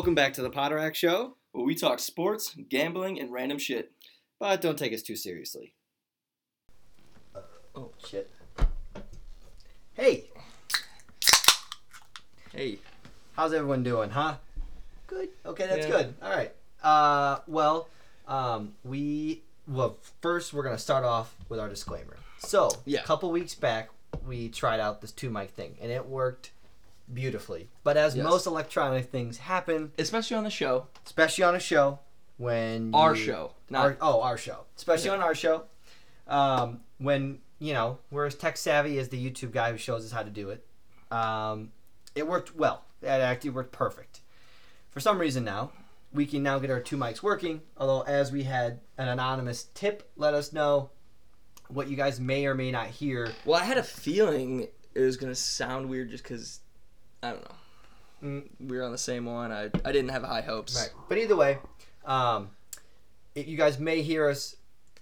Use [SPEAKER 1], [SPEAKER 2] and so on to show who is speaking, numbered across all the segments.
[SPEAKER 1] Welcome back to the Poterack Show,
[SPEAKER 2] where we talk sports, gambling, and random shit.
[SPEAKER 1] but don't take us too seriously.
[SPEAKER 3] Oh shit. Hey,
[SPEAKER 2] Hey,
[SPEAKER 3] how's everyone doing, huh? Good. Okay, that's
[SPEAKER 2] Yeah.
[SPEAKER 3] good. All right. Uh, well, um, we well first we're gonna start off with our disclaimer. So,
[SPEAKER 2] Yeah.
[SPEAKER 3] a couple weeks back, we tried out this two mic thing, and it worked beautifully. But as
[SPEAKER 2] Yes.
[SPEAKER 3] most electronic things happen,
[SPEAKER 2] especially on the show,
[SPEAKER 3] especially on a show, when
[SPEAKER 2] our
[SPEAKER 3] you-
[SPEAKER 2] show, not
[SPEAKER 3] our, oh our show. Especially on our show um, when you know we're as tech savvy as the youtube guy who shows us how to do it. Um, it worked well. It actually worked perfect. For some reason now we can now get our two mics working although as we had an anonymous tip let us know what you guys may or may not hear.
[SPEAKER 2] Well, I had a feeling it was gonna sound weird just because I don't know.
[SPEAKER 3] Mm.
[SPEAKER 2] We were on the same one. I I didn't have high hopes.
[SPEAKER 3] Right. But either way, um, it, you guys may hear us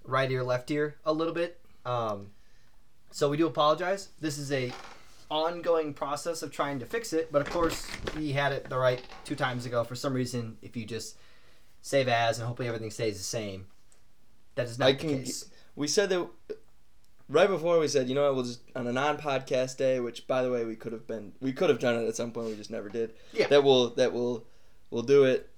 [SPEAKER 3] right ear, left ear a little bit. Um, so we do apologize. This is a ongoing process of trying to fix it. But of course, we had it the right two times ago. For some reason, if you just save as and hopefully everything stays the same, that is not
[SPEAKER 2] I
[SPEAKER 3] the
[SPEAKER 2] can
[SPEAKER 3] case.
[SPEAKER 2] We said that right before we said, you know what, we'll just on a non-podcast day, which by the way we could have been, we could have done it at some point, we just never did.
[SPEAKER 3] Yeah.
[SPEAKER 2] That will that will we'll do it.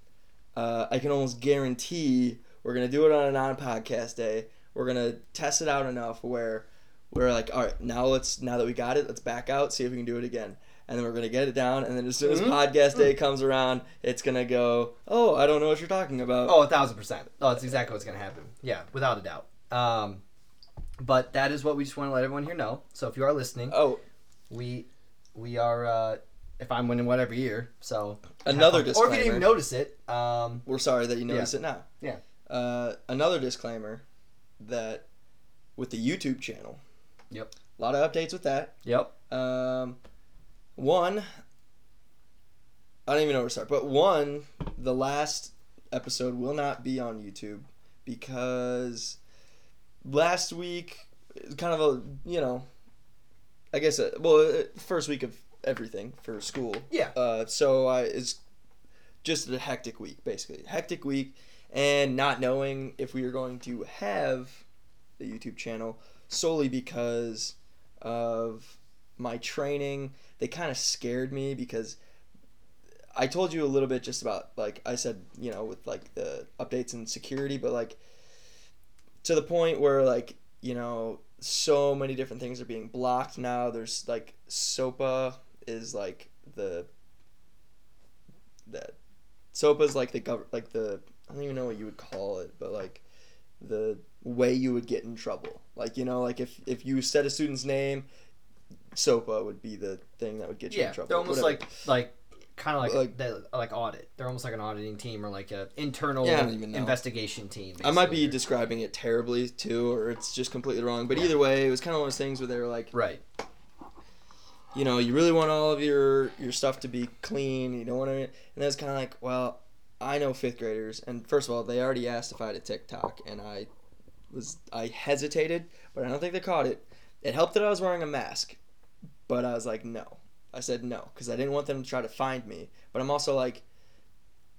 [SPEAKER 2] Uh, I can almost guarantee we're gonna do it on a non-podcast day. We're gonna test it out enough where we're like, all right, now let's now that we got it, let's back out, see if we can do it again. And then we're gonna get it down, and then as soon as
[SPEAKER 3] Mhm.
[SPEAKER 2] podcast day comes around, it's gonna go. Oh, I don't know what you're talking about.
[SPEAKER 3] Oh, a thousand percent. Oh, that's exactly what's going to happen. Yeah, without a doubt. Um, but that is what we just want to let everyone here know. So if you are listening,
[SPEAKER 2] Oh,
[SPEAKER 3] we we are uh if I'm winning whatever year, so
[SPEAKER 2] another disclaimer.
[SPEAKER 3] or if you didn't even notice it, um
[SPEAKER 2] we're sorry that you notice it now.
[SPEAKER 3] Yeah.
[SPEAKER 2] Uh, another disclaimer that with the YouTube channel.
[SPEAKER 3] Yep.
[SPEAKER 2] A lot of updates with that.
[SPEAKER 3] yep.
[SPEAKER 2] Um, one, I don't even know where to start, but one, the last episode will not be on YouTube because last week, kind of a, you know, I guess, uh well, uh, first week of everything for school.
[SPEAKER 3] Yeah.
[SPEAKER 2] Uh, so I, it's just a hectic week, basically. Hectic week, and not knowing if we are going to have the YouTube channel solely because of my training. They kind of scared me because I told you a little bit just about like I said, you know, with like the updates and security, but like to the point where like you know so many different things are being blocked now. There's like SOPA is like the that SOPA is like the gov like the I don't even know what you would call it, but like the way you would get in trouble. Like you know, like if if you said a student's name, SOPA would be the thing that would get you
[SPEAKER 3] Yeah.
[SPEAKER 2] in trouble.
[SPEAKER 3] They're almost
[SPEAKER 2] whatever.
[SPEAKER 3] like like kind of like
[SPEAKER 2] Like-
[SPEAKER 3] like, like audit. They're almost like an auditing team or like a internal
[SPEAKER 2] Yeah, I don't even know.
[SPEAKER 3] investigation team.
[SPEAKER 2] I might be
[SPEAKER 3] basically.
[SPEAKER 2] describing it terribly too, or it's just completely wrong. But either way, it was kind of one of those things where they were like,
[SPEAKER 3] right.
[SPEAKER 2] you know, you really want all of your your stuff to be clean. You don't want to, and then it's kind of like, well, I know fifth graders, and first of all, they already asked if I had a TikTok, and I was I hesitated, but I don't think they caught it. It helped that I was wearing a mask, but I was like, no. I said no because I didn't want them to try to find me. But I'm also like,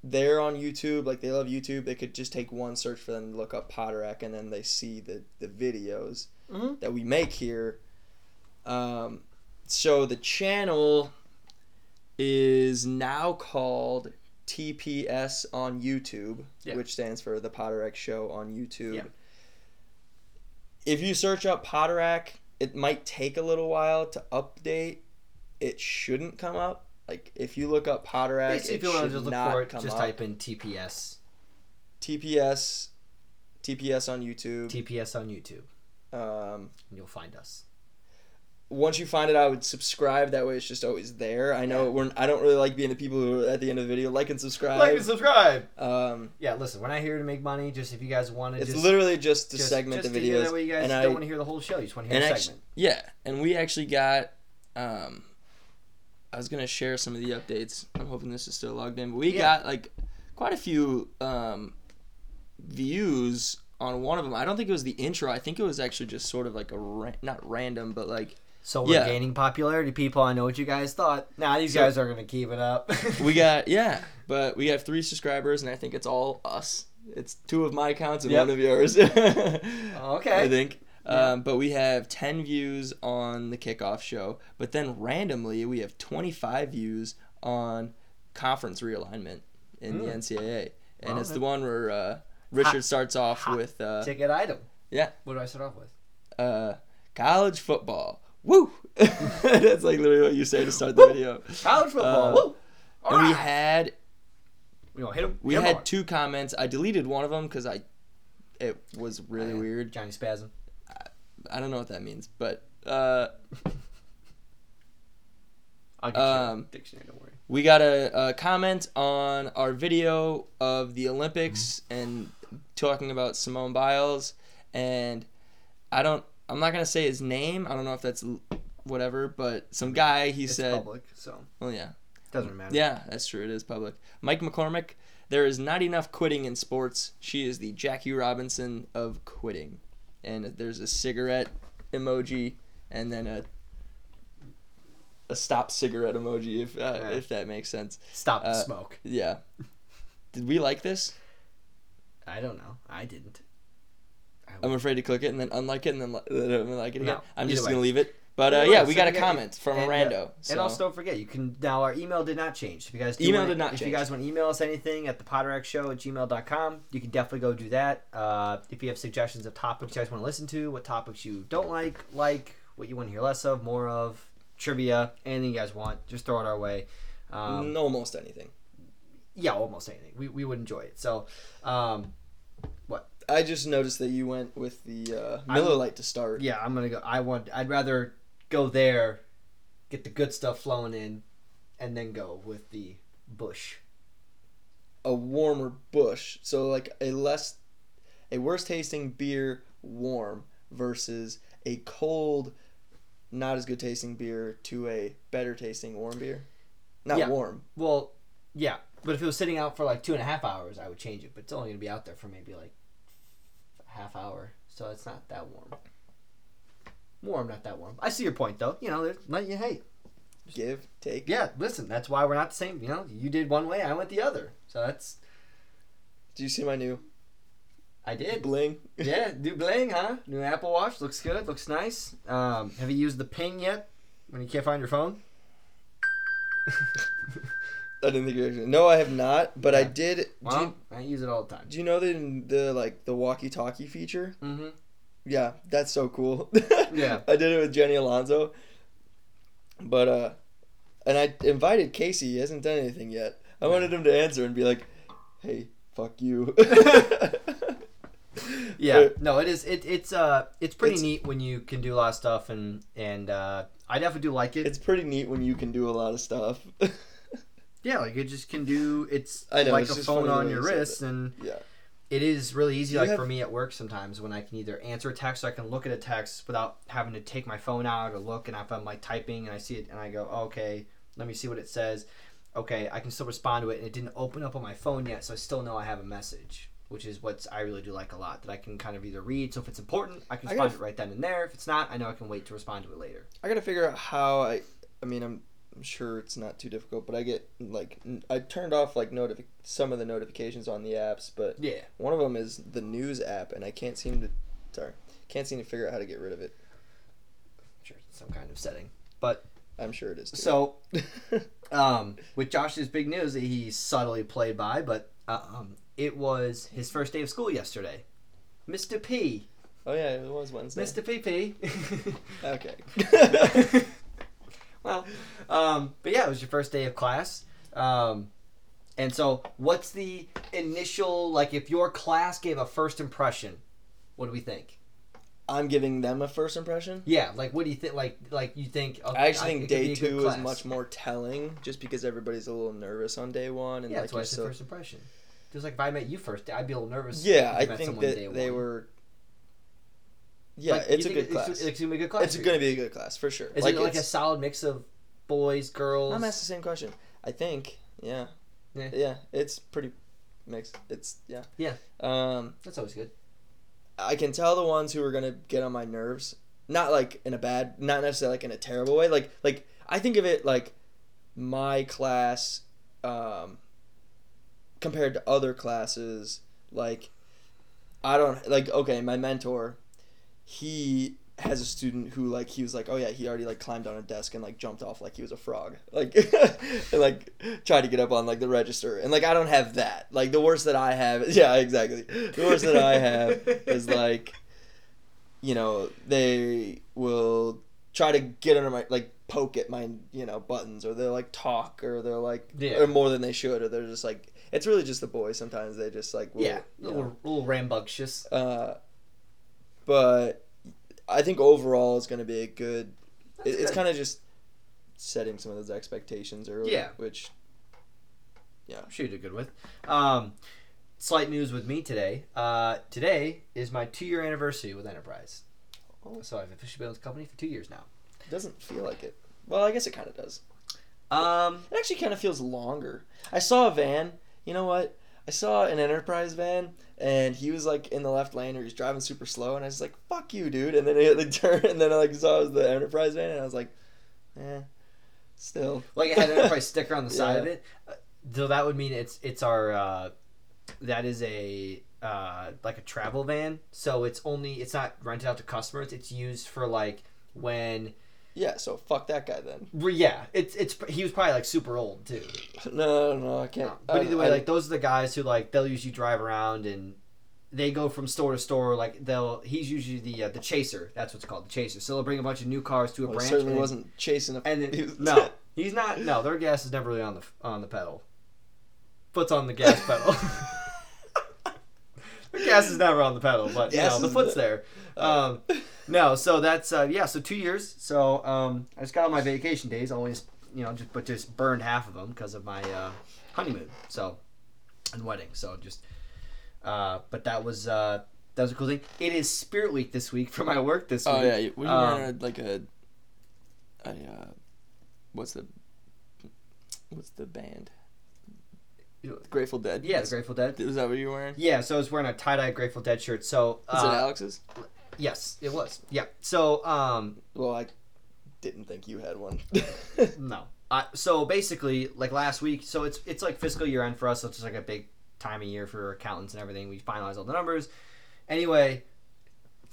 [SPEAKER 2] they're on YouTube, like they love YouTube. They could just take one search for them to look up Poterack, and then they see the the videos
[SPEAKER 3] Mhm.
[SPEAKER 2] that we make here. Um, so the channel is now called TPS on YouTube,
[SPEAKER 3] Yeah.
[SPEAKER 2] which stands for the Poterack Show on YouTube.
[SPEAKER 3] Yeah.
[SPEAKER 2] If you search up Poterack, it might take a little while to update. It shouldn't come up. Like if you look up
[SPEAKER 3] Basically,
[SPEAKER 2] it
[SPEAKER 3] if you want
[SPEAKER 2] should
[SPEAKER 3] to just look
[SPEAKER 2] not
[SPEAKER 3] for it, just
[SPEAKER 2] up.
[SPEAKER 3] type in TPS.
[SPEAKER 2] TPS, TPS on YouTube.
[SPEAKER 3] TPS on YouTube,
[SPEAKER 2] um,
[SPEAKER 3] and you'll find us.
[SPEAKER 2] once you find it, I would subscribe. That way, it's just always there. I know
[SPEAKER 3] Yeah.
[SPEAKER 2] we're. I don't really like being the people who are at the end of the video like and subscribe.
[SPEAKER 3] Like and subscribe.
[SPEAKER 2] um,
[SPEAKER 3] Yeah, listen, we're not here to make money. Just if you guys want to,
[SPEAKER 2] it's
[SPEAKER 3] just
[SPEAKER 2] literally just to
[SPEAKER 3] just,
[SPEAKER 2] segment
[SPEAKER 3] just
[SPEAKER 2] the videos.
[SPEAKER 3] That way you guys
[SPEAKER 2] and
[SPEAKER 3] don't
[SPEAKER 2] I-
[SPEAKER 3] want to hear the whole show. You just want to hear a segment.
[SPEAKER 2] Yeah, and we actually got. Um, I was gonna share some of the updates. I'm hoping this is still logged in, but we
[SPEAKER 3] Yeah.
[SPEAKER 2] got like quite a few um, views on one of them. I don't think it was the intro. I think it was actually just sort of like a ra- not random, but like
[SPEAKER 3] So we're
[SPEAKER 2] Yeah.
[SPEAKER 3] gaining popularity, people. I know what you guys thought. Nah, these
[SPEAKER 2] So-
[SPEAKER 3] guys are gonna keep it up.
[SPEAKER 2] we got yeah, but we have three subscribers, and I think it's all us. It's two of my accounts and
[SPEAKER 3] Yep.
[SPEAKER 2] one of yours.
[SPEAKER 3] okay.
[SPEAKER 2] I think.
[SPEAKER 3] Yeah.
[SPEAKER 2] Um, but we have 10 views on the kickoff show, but then randomly we have 25 views on conference realignment in the
[SPEAKER 3] Hmm.
[SPEAKER 2] NCAA. And it's the one where uh, Richard
[SPEAKER 3] Hot-
[SPEAKER 2] starts off
[SPEAKER 3] hot
[SPEAKER 2] with uh,
[SPEAKER 3] Ticket item.
[SPEAKER 2] Yeah.
[SPEAKER 3] What do I start off with?
[SPEAKER 2] uh, college football. Woo! That's like literally what you say to start the video.
[SPEAKER 3] College football.
[SPEAKER 2] Uh,
[SPEAKER 3] Woo!
[SPEAKER 2] And we had
[SPEAKER 3] We hit him.
[SPEAKER 2] we
[SPEAKER 3] hit
[SPEAKER 2] had two comments. I deleted one of them because I it was really
[SPEAKER 3] Yeah.
[SPEAKER 2] weird.
[SPEAKER 3] Johnny Spasm.
[SPEAKER 2] I don't know what that means, but uh,
[SPEAKER 3] I'll get
[SPEAKER 2] Um,
[SPEAKER 3] you a dictionary. Don't worry.
[SPEAKER 2] we got a, a comment on our video of the Olympics and talking about Simone Biles, and I don't. I'm not gonna say his name. I don't know if that's whatever, but some guy he
[SPEAKER 3] It's
[SPEAKER 2] said.
[SPEAKER 3] public, so
[SPEAKER 2] Well, yeah,
[SPEAKER 3] doesn't matter.
[SPEAKER 2] yeah, that's true. It is public. Mike McCormick. There is not enough quitting in sports. She is the Jackie Robinson of quitting. And there's a cigarette emoji, and then a a stop cigarette emoji, if uh,
[SPEAKER 3] Yeah.
[SPEAKER 2] if that makes sense.
[SPEAKER 3] Stop the
[SPEAKER 2] Uh,
[SPEAKER 3] smoke.
[SPEAKER 2] Yeah. Did we like this?
[SPEAKER 3] I don't know. I didn't. I
[SPEAKER 2] I'm afraid to click it and then unlike it and then li- like it again.
[SPEAKER 3] No,
[SPEAKER 2] I'm just
[SPEAKER 3] way.
[SPEAKER 2] gonna leave it. But uh, yeah, we got a comment from
[SPEAKER 3] and,
[SPEAKER 2] rando. So.
[SPEAKER 3] And also don't forget, you can now our email did not change. If you guys
[SPEAKER 2] Email
[SPEAKER 3] wanna-
[SPEAKER 2] did not
[SPEAKER 3] if
[SPEAKER 2] change.
[SPEAKER 3] you guys want to email us anything at the Poterack Show at gmail.com, you can definitely go do that. Uh, if you have suggestions of topics you guys want to listen to, what topics you don't like, like what you want to hear less of, more of, trivia, anything you guys want, just throw it our way. Um,
[SPEAKER 2] almost anything.
[SPEAKER 3] Yeah, almost anything. We, we would enjoy it. So, um,
[SPEAKER 2] I just noticed that you went with the uh, Miller Lite to start.
[SPEAKER 3] yeah, I'm gonna go. I want. I'd rather go there, get the good stuff flowing in, and then go with the Bush.
[SPEAKER 2] a warmer bush. So like a less a worse tasting beer warm versus a cold not as good tasting beer to a better tasting warm beer. Not
[SPEAKER 3] Yeah.
[SPEAKER 2] warm.
[SPEAKER 3] Well, yeah, but if it was sitting out for like two and a half hours, I would change it. But it's only gonna be out there for maybe like a half hour, so it's not that warm. Warm, not that warm. I see your point though. You know, there's not you hate.
[SPEAKER 2] Give, take.
[SPEAKER 3] Yeah, listen, that's why we're not the same. You know, you did one way, I went the other. So that's
[SPEAKER 2] Do you see my new
[SPEAKER 3] I did.
[SPEAKER 2] bling?
[SPEAKER 3] yeah, new bling, huh? New Apple Watch looks good, looks nice. Um, have you used the ping yet? When you can't find your phone?
[SPEAKER 2] I didn't think you actually. No, I have not, but I did.
[SPEAKER 3] Well,
[SPEAKER 2] you,
[SPEAKER 3] I use it all the time.
[SPEAKER 2] do you know the the like the walkie-talkie feature?
[SPEAKER 3] Mm-hmm.
[SPEAKER 2] Yeah, that's so cool.
[SPEAKER 3] Yeah.
[SPEAKER 2] I did it with Jenny Alonso. But uh and I invited Casey, he hasn't done anything yet. I wanted him to answer and be like, "Hey, fuck you."
[SPEAKER 3] Yeah, no, it is. It, it's uh, it's pretty
[SPEAKER 2] It's-
[SPEAKER 3] neat when you can do a lot of stuff, and and uh, I definitely do like it.
[SPEAKER 2] It's pretty neat when you can do a lot of stuff.
[SPEAKER 3] yeah, like it just can do. It's
[SPEAKER 2] I know,
[SPEAKER 3] like
[SPEAKER 2] it's
[SPEAKER 3] a phone on your wrist, and
[SPEAKER 2] yeah.
[SPEAKER 3] It is really easy. Like
[SPEAKER 2] have-
[SPEAKER 3] for me at work, sometimes when I can either answer a text, or I can look at a text without having to take my phone out or look, and if I'm like typing and I see it and I go, oh, okay, let me see what it says. Okay, I can still respond to it, and it didn't open up on my phone yet, so I still know I have a message. Which is what I really do like a lot. That I can kind of either read. So if it's important, I can
[SPEAKER 2] I
[SPEAKER 3] respond
[SPEAKER 2] gotta-
[SPEAKER 3] to it right then and there. If it's not, I know I can wait to respond to it later.
[SPEAKER 2] I got to figure out how I I mean, I'm I'm sure it's not too difficult, but I get like I turned off like notifi- some of the notifications on the apps, but
[SPEAKER 3] Yeah.
[SPEAKER 2] one of them is the news app and I can't seem to sorry, can't seem to figure out how to get rid of it.
[SPEAKER 3] Sure, some kind of setting. But
[SPEAKER 2] I'm sure it is. Too.
[SPEAKER 3] so, um, with Josh's big news that he subtly played by, but uh, um, it was his first day of school yesterday. Mr. P,
[SPEAKER 2] oh yeah, it was Wednesday.
[SPEAKER 3] Mr. PP.
[SPEAKER 2] Okay.
[SPEAKER 3] well, um, but yeah, it was your first day of class. Um, and so, what's the initial like? If your class gave a first impression, what do we think?
[SPEAKER 2] I'm giving them a first impression.
[SPEAKER 3] Yeah, like what do you think? Like, like you think? Okay,
[SPEAKER 2] I actually
[SPEAKER 3] it
[SPEAKER 2] think
[SPEAKER 3] could
[SPEAKER 2] day two is much more telling, just because everybody's a little nervous on day one, and
[SPEAKER 3] Yeah,
[SPEAKER 2] like
[SPEAKER 3] that's why
[SPEAKER 2] you're
[SPEAKER 3] it's the
[SPEAKER 2] so.
[SPEAKER 3] first impression. Just like if I met you first, I'd be a little nervous.
[SPEAKER 2] Yeah, I
[SPEAKER 3] met
[SPEAKER 2] think
[SPEAKER 3] someone
[SPEAKER 2] that
[SPEAKER 3] day
[SPEAKER 2] they
[SPEAKER 3] one.
[SPEAKER 2] were. Yeah,
[SPEAKER 3] Like,
[SPEAKER 2] it's a
[SPEAKER 3] it's,
[SPEAKER 2] class.
[SPEAKER 3] It's, gonna be a good class.
[SPEAKER 2] It's to be a good class for sure.
[SPEAKER 3] Is
[SPEAKER 2] like
[SPEAKER 3] it like a solid mix of boys, girls?
[SPEAKER 2] I'm asked the same question. I think, yeah,
[SPEAKER 3] Yeah.
[SPEAKER 2] yeah, it's pretty mixed. It's yeah,
[SPEAKER 3] Yeah.
[SPEAKER 2] Um,
[SPEAKER 3] That's always good.
[SPEAKER 2] I can tell the ones who are gonna get on my nerves. not like in a bad, not necessarily like in a terrible way. Like like I think of it like my class um, compared to other classes. Like I don't like okay, my mentor, he has a student who like he was like oh yeah he already like climbed on a desk and like jumped off like he was a frog. Like and like tried to get up on like the register. And like I don't have that. Like the worst that I have yeah exactly. The worst that I have is like you know they will try to get under my like poke at my you know buttons or they'll like talk or they're like
[SPEAKER 3] Yeah.
[SPEAKER 2] or more than they should or they're just like it's really just the boys sometimes. They just like will,
[SPEAKER 3] yeah,
[SPEAKER 2] know,
[SPEAKER 3] little, little rambunctious.
[SPEAKER 2] uh, but I think overall it's going to be a good. It, it's kind of just setting some of those expectations early.
[SPEAKER 3] Yeah.
[SPEAKER 2] Which. Yeah.
[SPEAKER 3] She did good with. Um, slight news with me today. Uh, today is my two year anniversary with Enterprise.
[SPEAKER 2] Oh.
[SPEAKER 3] So I've officially been with the company for two years now.
[SPEAKER 2] It doesn't feel like it. Well, I guess it kind of does.
[SPEAKER 3] Um,
[SPEAKER 2] It actually kind of feels longer. I saw a van. You know what? I saw an Enterprise van, and he was like in the left lane, or he was driving super slow, and I was like, "Fuck you, dude!" And then he hit the turn, and then I like saw it was the Enterprise van, and I was like, "Eh, still."
[SPEAKER 3] like it had an Enterprise sticker on the side of it. Uh, So that would mean it's it's our uh, that is a uh, like a travel van. So it's only it's not rented out to customers. It's used for like when
[SPEAKER 2] Yeah. So fuck that guy then.
[SPEAKER 3] well, yeah. It's it's he was probably like super old too.
[SPEAKER 2] No, no, I can't.
[SPEAKER 3] But
[SPEAKER 2] I-
[SPEAKER 3] either way,
[SPEAKER 2] I-
[SPEAKER 3] like those are the guys who like they'll usually drive around and they go from store to store. Like they'll he's usually the uh, the chaser. That's what's called the chaser. So they'll bring a bunch of new cars to a
[SPEAKER 2] Well,
[SPEAKER 3] branch.
[SPEAKER 2] certainly
[SPEAKER 3] and
[SPEAKER 2] wasn't chasing a.
[SPEAKER 3] And then, no, he's not. No, their gas is never really on the on the pedal. Foot's on the gas pedal. the gas is never on the pedal, but you know, the foot's
[SPEAKER 2] the-
[SPEAKER 3] there. Um, no, so that's uh, yeah. So two years. So um, I just got on my vacation days. Always, you know, just but just burned half of them because of my uh, honeymoon. So and wedding. So just. Uh, but that was uh, that was a cool thing. It is Spirit Week this week for my work this week.
[SPEAKER 2] Oh yeah, were you
[SPEAKER 3] Um,
[SPEAKER 2] wearing like a, a uh, what's the, what's the band? Grateful Dead.
[SPEAKER 3] Yeah, Grateful Dead.
[SPEAKER 2] Was that what you were wearing?
[SPEAKER 3] Yeah, so I was wearing a tie dye Grateful Dead shirt. So
[SPEAKER 2] Is it
[SPEAKER 3] uh,
[SPEAKER 2] Alex's?
[SPEAKER 3] Yes, it was. Yeah. So um,
[SPEAKER 2] Well, I didn't think you had one.
[SPEAKER 3] no. I, so basically, like last week, so it's it's like fiscal year end for us. So it's just like a big time of year for accountants and everything. We finalize all the numbers. Anyway,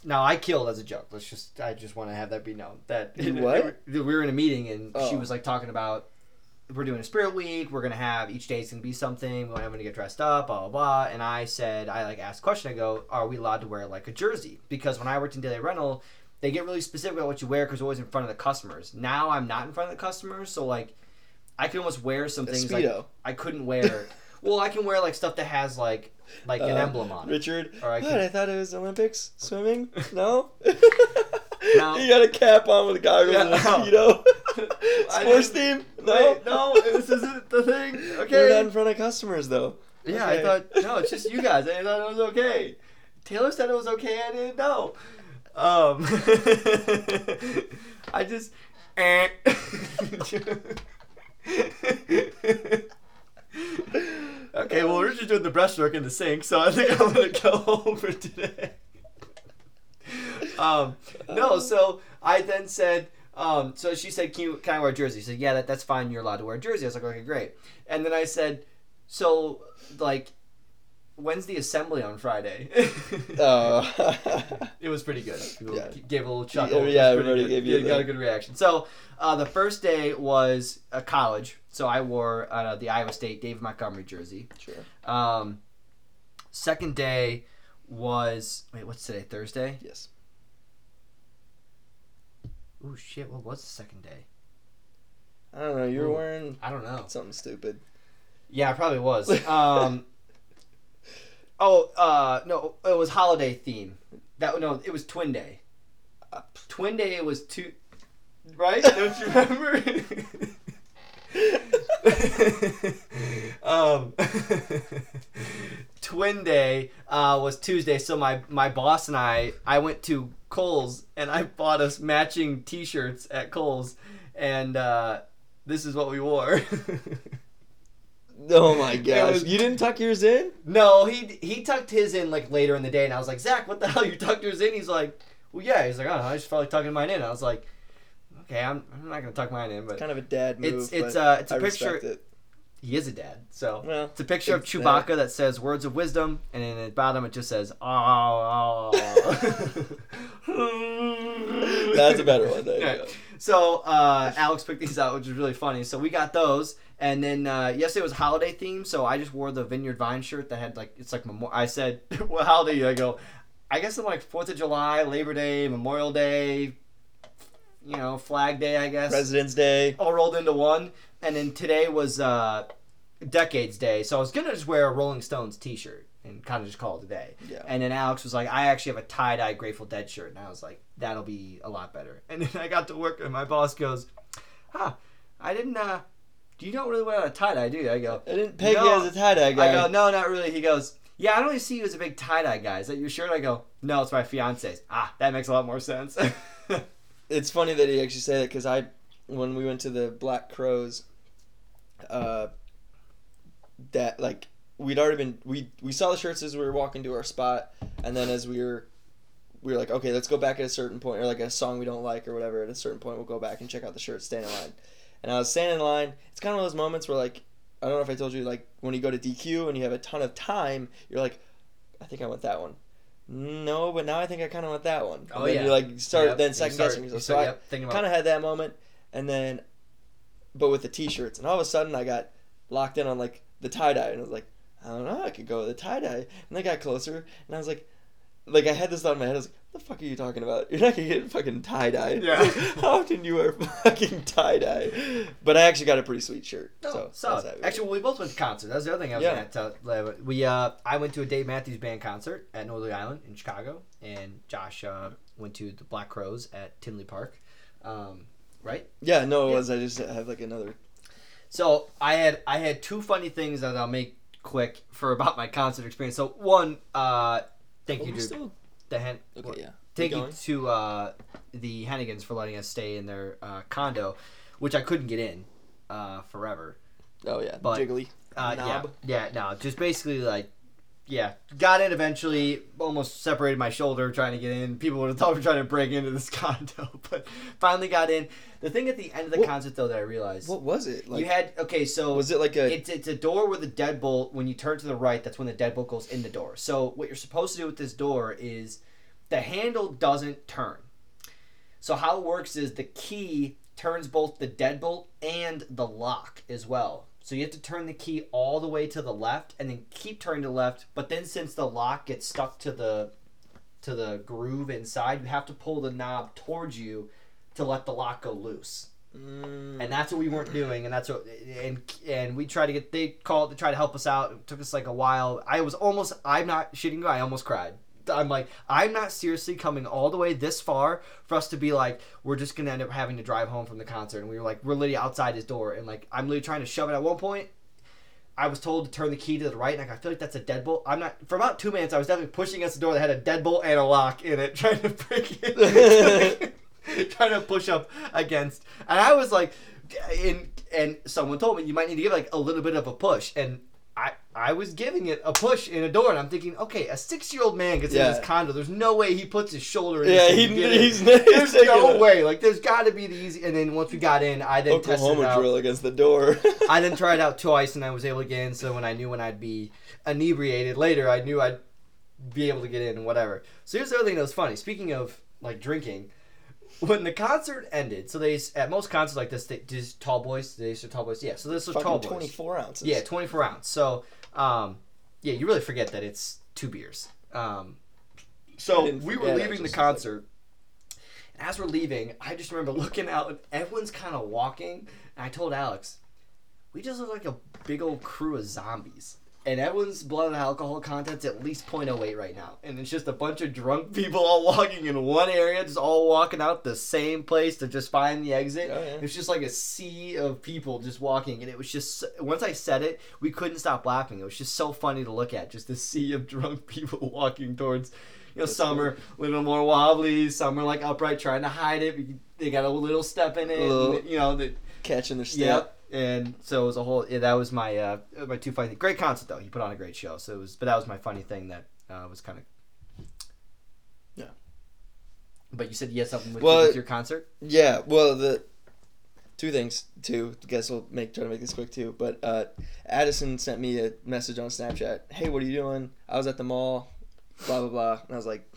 [SPEAKER 3] now I killed as a joke. Let's just I just want to have that be known that
[SPEAKER 2] You what?
[SPEAKER 3] we were in a meeting and she
[SPEAKER 2] Oh.
[SPEAKER 3] was like talking about we're doing a spirit week. We're gonna have each day's gonna be something. I'm gonna get dressed up, blah blah blah. And I said, I like asked a question. I go, are we allowed to wear like a jersey? Because when I worked in daily rental, they get really specific about what you wear because you're always in front of the customers. Now I'm not in front of the customers, so like I can almost wear some things like. I couldn't wear. well, I can wear like stuff that has like like an
[SPEAKER 2] Uh,
[SPEAKER 3] emblem on it.
[SPEAKER 2] Richard.
[SPEAKER 3] Or I
[SPEAKER 2] what?
[SPEAKER 3] could-
[SPEAKER 2] I thought it was Olympics swimming. No.
[SPEAKER 3] No.
[SPEAKER 2] You got a cap on with goggles
[SPEAKER 3] Yeah,
[SPEAKER 2] and a speedo. Sports theme. No.
[SPEAKER 3] Wait, no, this isn't the thing. Okay.
[SPEAKER 2] We're not in front of customers though.
[SPEAKER 3] Yeah,
[SPEAKER 2] Okay.
[SPEAKER 3] I thought no, it's just you guys. I thought it was okay. Taylor said it was okay. I didn't know. Um, I just. eh. okay, well we're just doing the breaststroke in the sink, so I think I'm gonna go home for today. Um, no, so I then said, um, so she said, can, you, can I wear a jersey? She said, yeah, that, that's fine. You're allowed to wear a jersey. I was like, okay, great. And then I said, so, like, when's the assembly on Friday?
[SPEAKER 2] Oh.
[SPEAKER 3] it was pretty good. People
[SPEAKER 2] Yeah.
[SPEAKER 3] gave a little chuckle.
[SPEAKER 2] Yeah,
[SPEAKER 3] It was
[SPEAKER 2] yeah, everybody
[SPEAKER 3] good.
[SPEAKER 2] gave you
[SPEAKER 3] Yeah, got a good reaction. So, uh, the first day was a college. So I wore uh, the Iowa State David Montgomery jersey.
[SPEAKER 2] sure.
[SPEAKER 3] Um, second day was wait, what's today? Thursday.
[SPEAKER 2] Yes.
[SPEAKER 3] Oh shit! What was the second day?
[SPEAKER 2] I don't know. You were
[SPEAKER 3] Ooh.
[SPEAKER 2] wearing
[SPEAKER 3] I don't know.
[SPEAKER 2] something stupid.
[SPEAKER 3] Yeah, it probably was. Um, oh, uh, no, it was holiday theme. That no, it was Twin Day.
[SPEAKER 2] Uh,
[SPEAKER 3] Twin Day. It was two. Right? Don't you remember? um, Twin Day uh, was Tuesday, so my my boss and I I went to Kohl's and I bought us matching T-shirts at Kohl's, and uh, this is what we wore.
[SPEAKER 2] Oh my gosh!
[SPEAKER 3] was-
[SPEAKER 2] you didn't tuck yours in?
[SPEAKER 3] no, he he tucked his in like later in the day, and I was like, Zach, what the hell? You tucked yours in? He's like, well, yeah. He's like, oh, I just felt like tucking mine in. I was like, okay, I'm, I'm not gonna tuck mine in, but it's
[SPEAKER 2] kind of a dad move.
[SPEAKER 3] It's- it's, uh, it's a
[SPEAKER 2] I
[SPEAKER 3] picture- he is a dad. So
[SPEAKER 2] Well,
[SPEAKER 3] it's a picture of
[SPEAKER 2] it's there.
[SPEAKER 3] Chewbacca that says words of wisdom, and in the bottom it just says, oh. oh.
[SPEAKER 2] That's a better one. There.
[SPEAKER 3] So uh, Alex picked these out, which is really funny. So we got those, and then uh, yesterday was holiday theme. So I just wore the Vineyard Vine shirt that had like it's like memor- I said, "What holiday?" I go, I guess I'm like Fourth of July, Labor Day, Memorial Day, you know, Flag Day. I guess
[SPEAKER 2] President's Day.
[SPEAKER 3] all rolled into one. And then today was uh, Decades Day, so I was gonna just wear a Rolling Stones T-shirt and kind of just call it a day.
[SPEAKER 2] Yeah.
[SPEAKER 3] And then Alex was like, "I actually have a tie-dye Grateful Dead shirt," and I was like, "That'll be a lot better." And then I got to work, and my boss goes, "Huh, I didn't. uh Do you don't really wear a tie-dye, do you?" I go,
[SPEAKER 2] I didn't peg
[SPEAKER 3] No.
[SPEAKER 2] you as a tie dye guy.
[SPEAKER 3] "I go, no, not really." He goes. Yeah, I don't really see you as a big tie dye guy. Is that your shirt? I go, no, it's my fiance's. Ah, that makes a lot more sense.
[SPEAKER 2] it's funny that he actually said that because I, when we went to the Black Crowes, uh, that like we'd already been we we saw the shirts as we were walking to our spot, and then as we were, we were like, okay, let's go back at a certain point or like a song we don't like or whatever. At a certain point, we'll go back and check out the shirts, stand in line. And I was standing in line. It's kind of one of those moments where like I don't know if I told you like when you go to DQ and you have a ton of time, you're like, I think I want that one. No, but now I think I kind of want that one. And
[SPEAKER 3] Oh,
[SPEAKER 2] then
[SPEAKER 3] yeah.
[SPEAKER 2] you like start
[SPEAKER 3] Yep,
[SPEAKER 2] then second
[SPEAKER 3] start-
[SPEAKER 2] guessing yourself. So I
[SPEAKER 3] yep, about
[SPEAKER 2] kind of had that moment, and then, but with the t-shirts, and all of a sudden I got locked in on like the tie dye, and I was like, I don't know, I could go with the tie dye, and I got closer, and I was like, like I had this thought in my head, I was like, what the fuck are you talking about? You're not gonna get fucking tie dye.
[SPEAKER 3] Yeah.
[SPEAKER 2] How often you wear fucking tie dye? But I actually got a pretty sweet shirt.
[SPEAKER 3] No,
[SPEAKER 2] so
[SPEAKER 3] solid.
[SPEAKER 2] that's.
[SPEAKER 3] Actually, well, we both went to concert. That's the other thing I was
[SPEAKER 2] Yeah.
[SPEAKER 3] gonna tell. like, We uh, I went to a Dave Matthews Band concert at Northerly Island in Chicago, and Josh uh, went to the Black Crowes at Tinley Park. Um, right.
[SPEAKER 2] yeah, no, it
[SPEAKER 3] Yeah.
[SPEAKER 2] was. I just have like another.
[SPEAKER 3] So I had I had two funny things that I'll make quick for about my concert experience. So one, uh, thank
[SPEAKER 2] Oh,
[SPEAKER 3] you
[SPEAKER 2] we're
[SPEAKER 3] to
[SPEAKER 2] still-
[SPEAKER 3] the hen-
[SPEAKER 2] Okay, yeah.
[SPEAKER 3] thank you
[SPEAKER 2] going.
[SPEAKER 3] to uh, the Hennigans for letting us stay in their uh, condo, which I couldn't get in uh, forever.
[SPEAKER 2] Oh yeah,
[SPEAKER 3] But-
[SPEAKER 2] jiggly.
[SPEAKER 3] Uh,
[SPEAKER 2] Knob.
[SPEAKER 3] Yeah, yeah, no, just basically like, yeah, got in eventually. Almost separated my shoulder trying to get in. People would have thought we were trying to break into this condo, but finally got in. The thing at the end of the
[SPEAKER 2] What-
[SPEAKER 3] concert though that I realized
[SPEAKER 2] What was it? Like,
[SPEAKER 3] you had okay, so
[SPEAKER 2] was it like a?
[SPEAKER 3] it's it's a door with a deadbolt. When you turn to the right, that's when the deadbolt goes in the door. So what you're supposed to do with this door is the handle doesn't turn. So how it works is the key turns both the deadbolt and the lock as well. So you have to turn the key all the way to the left and then keep turning to the left. But then since the lock gets stuck to the to the groove inside, you have to pull the knob towards you to let the lock go loose.
[SPEAKER 2] Mm,
[SPEAKER 3] and that's what we weren't doing and that's what and and we tried to get they called to try to help us out. It took us like a while. I was almost i'm not shitting you i almost cried i'm like i'm not seriously coming all the way this far for us to be like we're just gonna end up having to drive home from the concert and we were like we're literally outside his door and like i'm literally trying to shove it at one point I was told to turn the key to the right, and I feel like that's a deadbolt. I'm not. For about two minutes, I was definitely pushing against the door that had a deadbolt and a lock in it, trying to break it. trying to push up against, and I was like, and and someone told me you might need to give like a little bit of a push, and I was giving it a push in a door, and I'm thinking, okay, a six year old man gets in
[SPEAKER 2] Yeah.
[SPEAKER 3] his condo. There's no way he puts his shoulder in.
[SPEAKER 2] Yeah, he-
[SPEAKER 3] in.
[SPEAKER 2] he's- he's
[SPEAKER 3] There's no
[SPEAKER 2] it.
[SPEAKER 3] way. Like, there's got to be the easy. And then once we got in, I then tested it
[SPEAKER 2] Oklahoma
[SPEAKER 3] out.
[SPEAKER 2] drill against the door.
[SPEAKER 3] I then tried out twice and I was able to get in. So when I knew when I'd be inebriated later, I knew I'd be able to get in and whatever. So here's the other thing that was funny. Speaking of like drinking, when the concert ended, so they at most concerts like this, they just tall boys. They used to tall boys. Yeah. So this was tall boys.
[SPEAKER 2] 24 ounces.
[SPEAKER 3] Yeah, 24 ounce. So um, yeah, you really forget that it's two beers. Um, so we were leaving the
[SPEAKER 2] just-
[SPEAKER 3] concert. And as we're leaving, I just remember looking out and everyone's kind of walking. And I told Alex, we just look like a big old crew of zombies. And everyone's blood and alcohol content's at least 0.08 right now. And it's just a bunch of drunk people all walking in one area, just all walking out the same place to just find the exit.
[SPEAKER 2] Oh, yeah.
[SPEAKER 3] It's just like a sea of people just walking. And it was just, once I said it, we couldn't stop laughing. It was just so funny to look at, just a sea of drunk people walking towards. You know,
[SPEAKER 2] That's
[SPEAKER 3] some are a little more wobbly, some are like upright, trying to hide it. They got a little step in it, and, you know. The,
[SPEAKER 2] Catching their step.
[SPEAKER 3] Yep. And so it was a whole. Yeah, that was my uh, my two funny. Great concert though. He put on a great show. So it was, but that was my funny thing that uh, was kind of. Yeah. But you said you had something with,
[SPEAKER 2] Well,
[SPEAKER 3] with your concert.
[SPEAKER 2] Yeah, well, the two things too. I guess we'll make try to make this quick too. But uh, Addison sent me a message on Snapchat. Hey, what are you doing? I was at the mall. Blah blah blah. And I was like,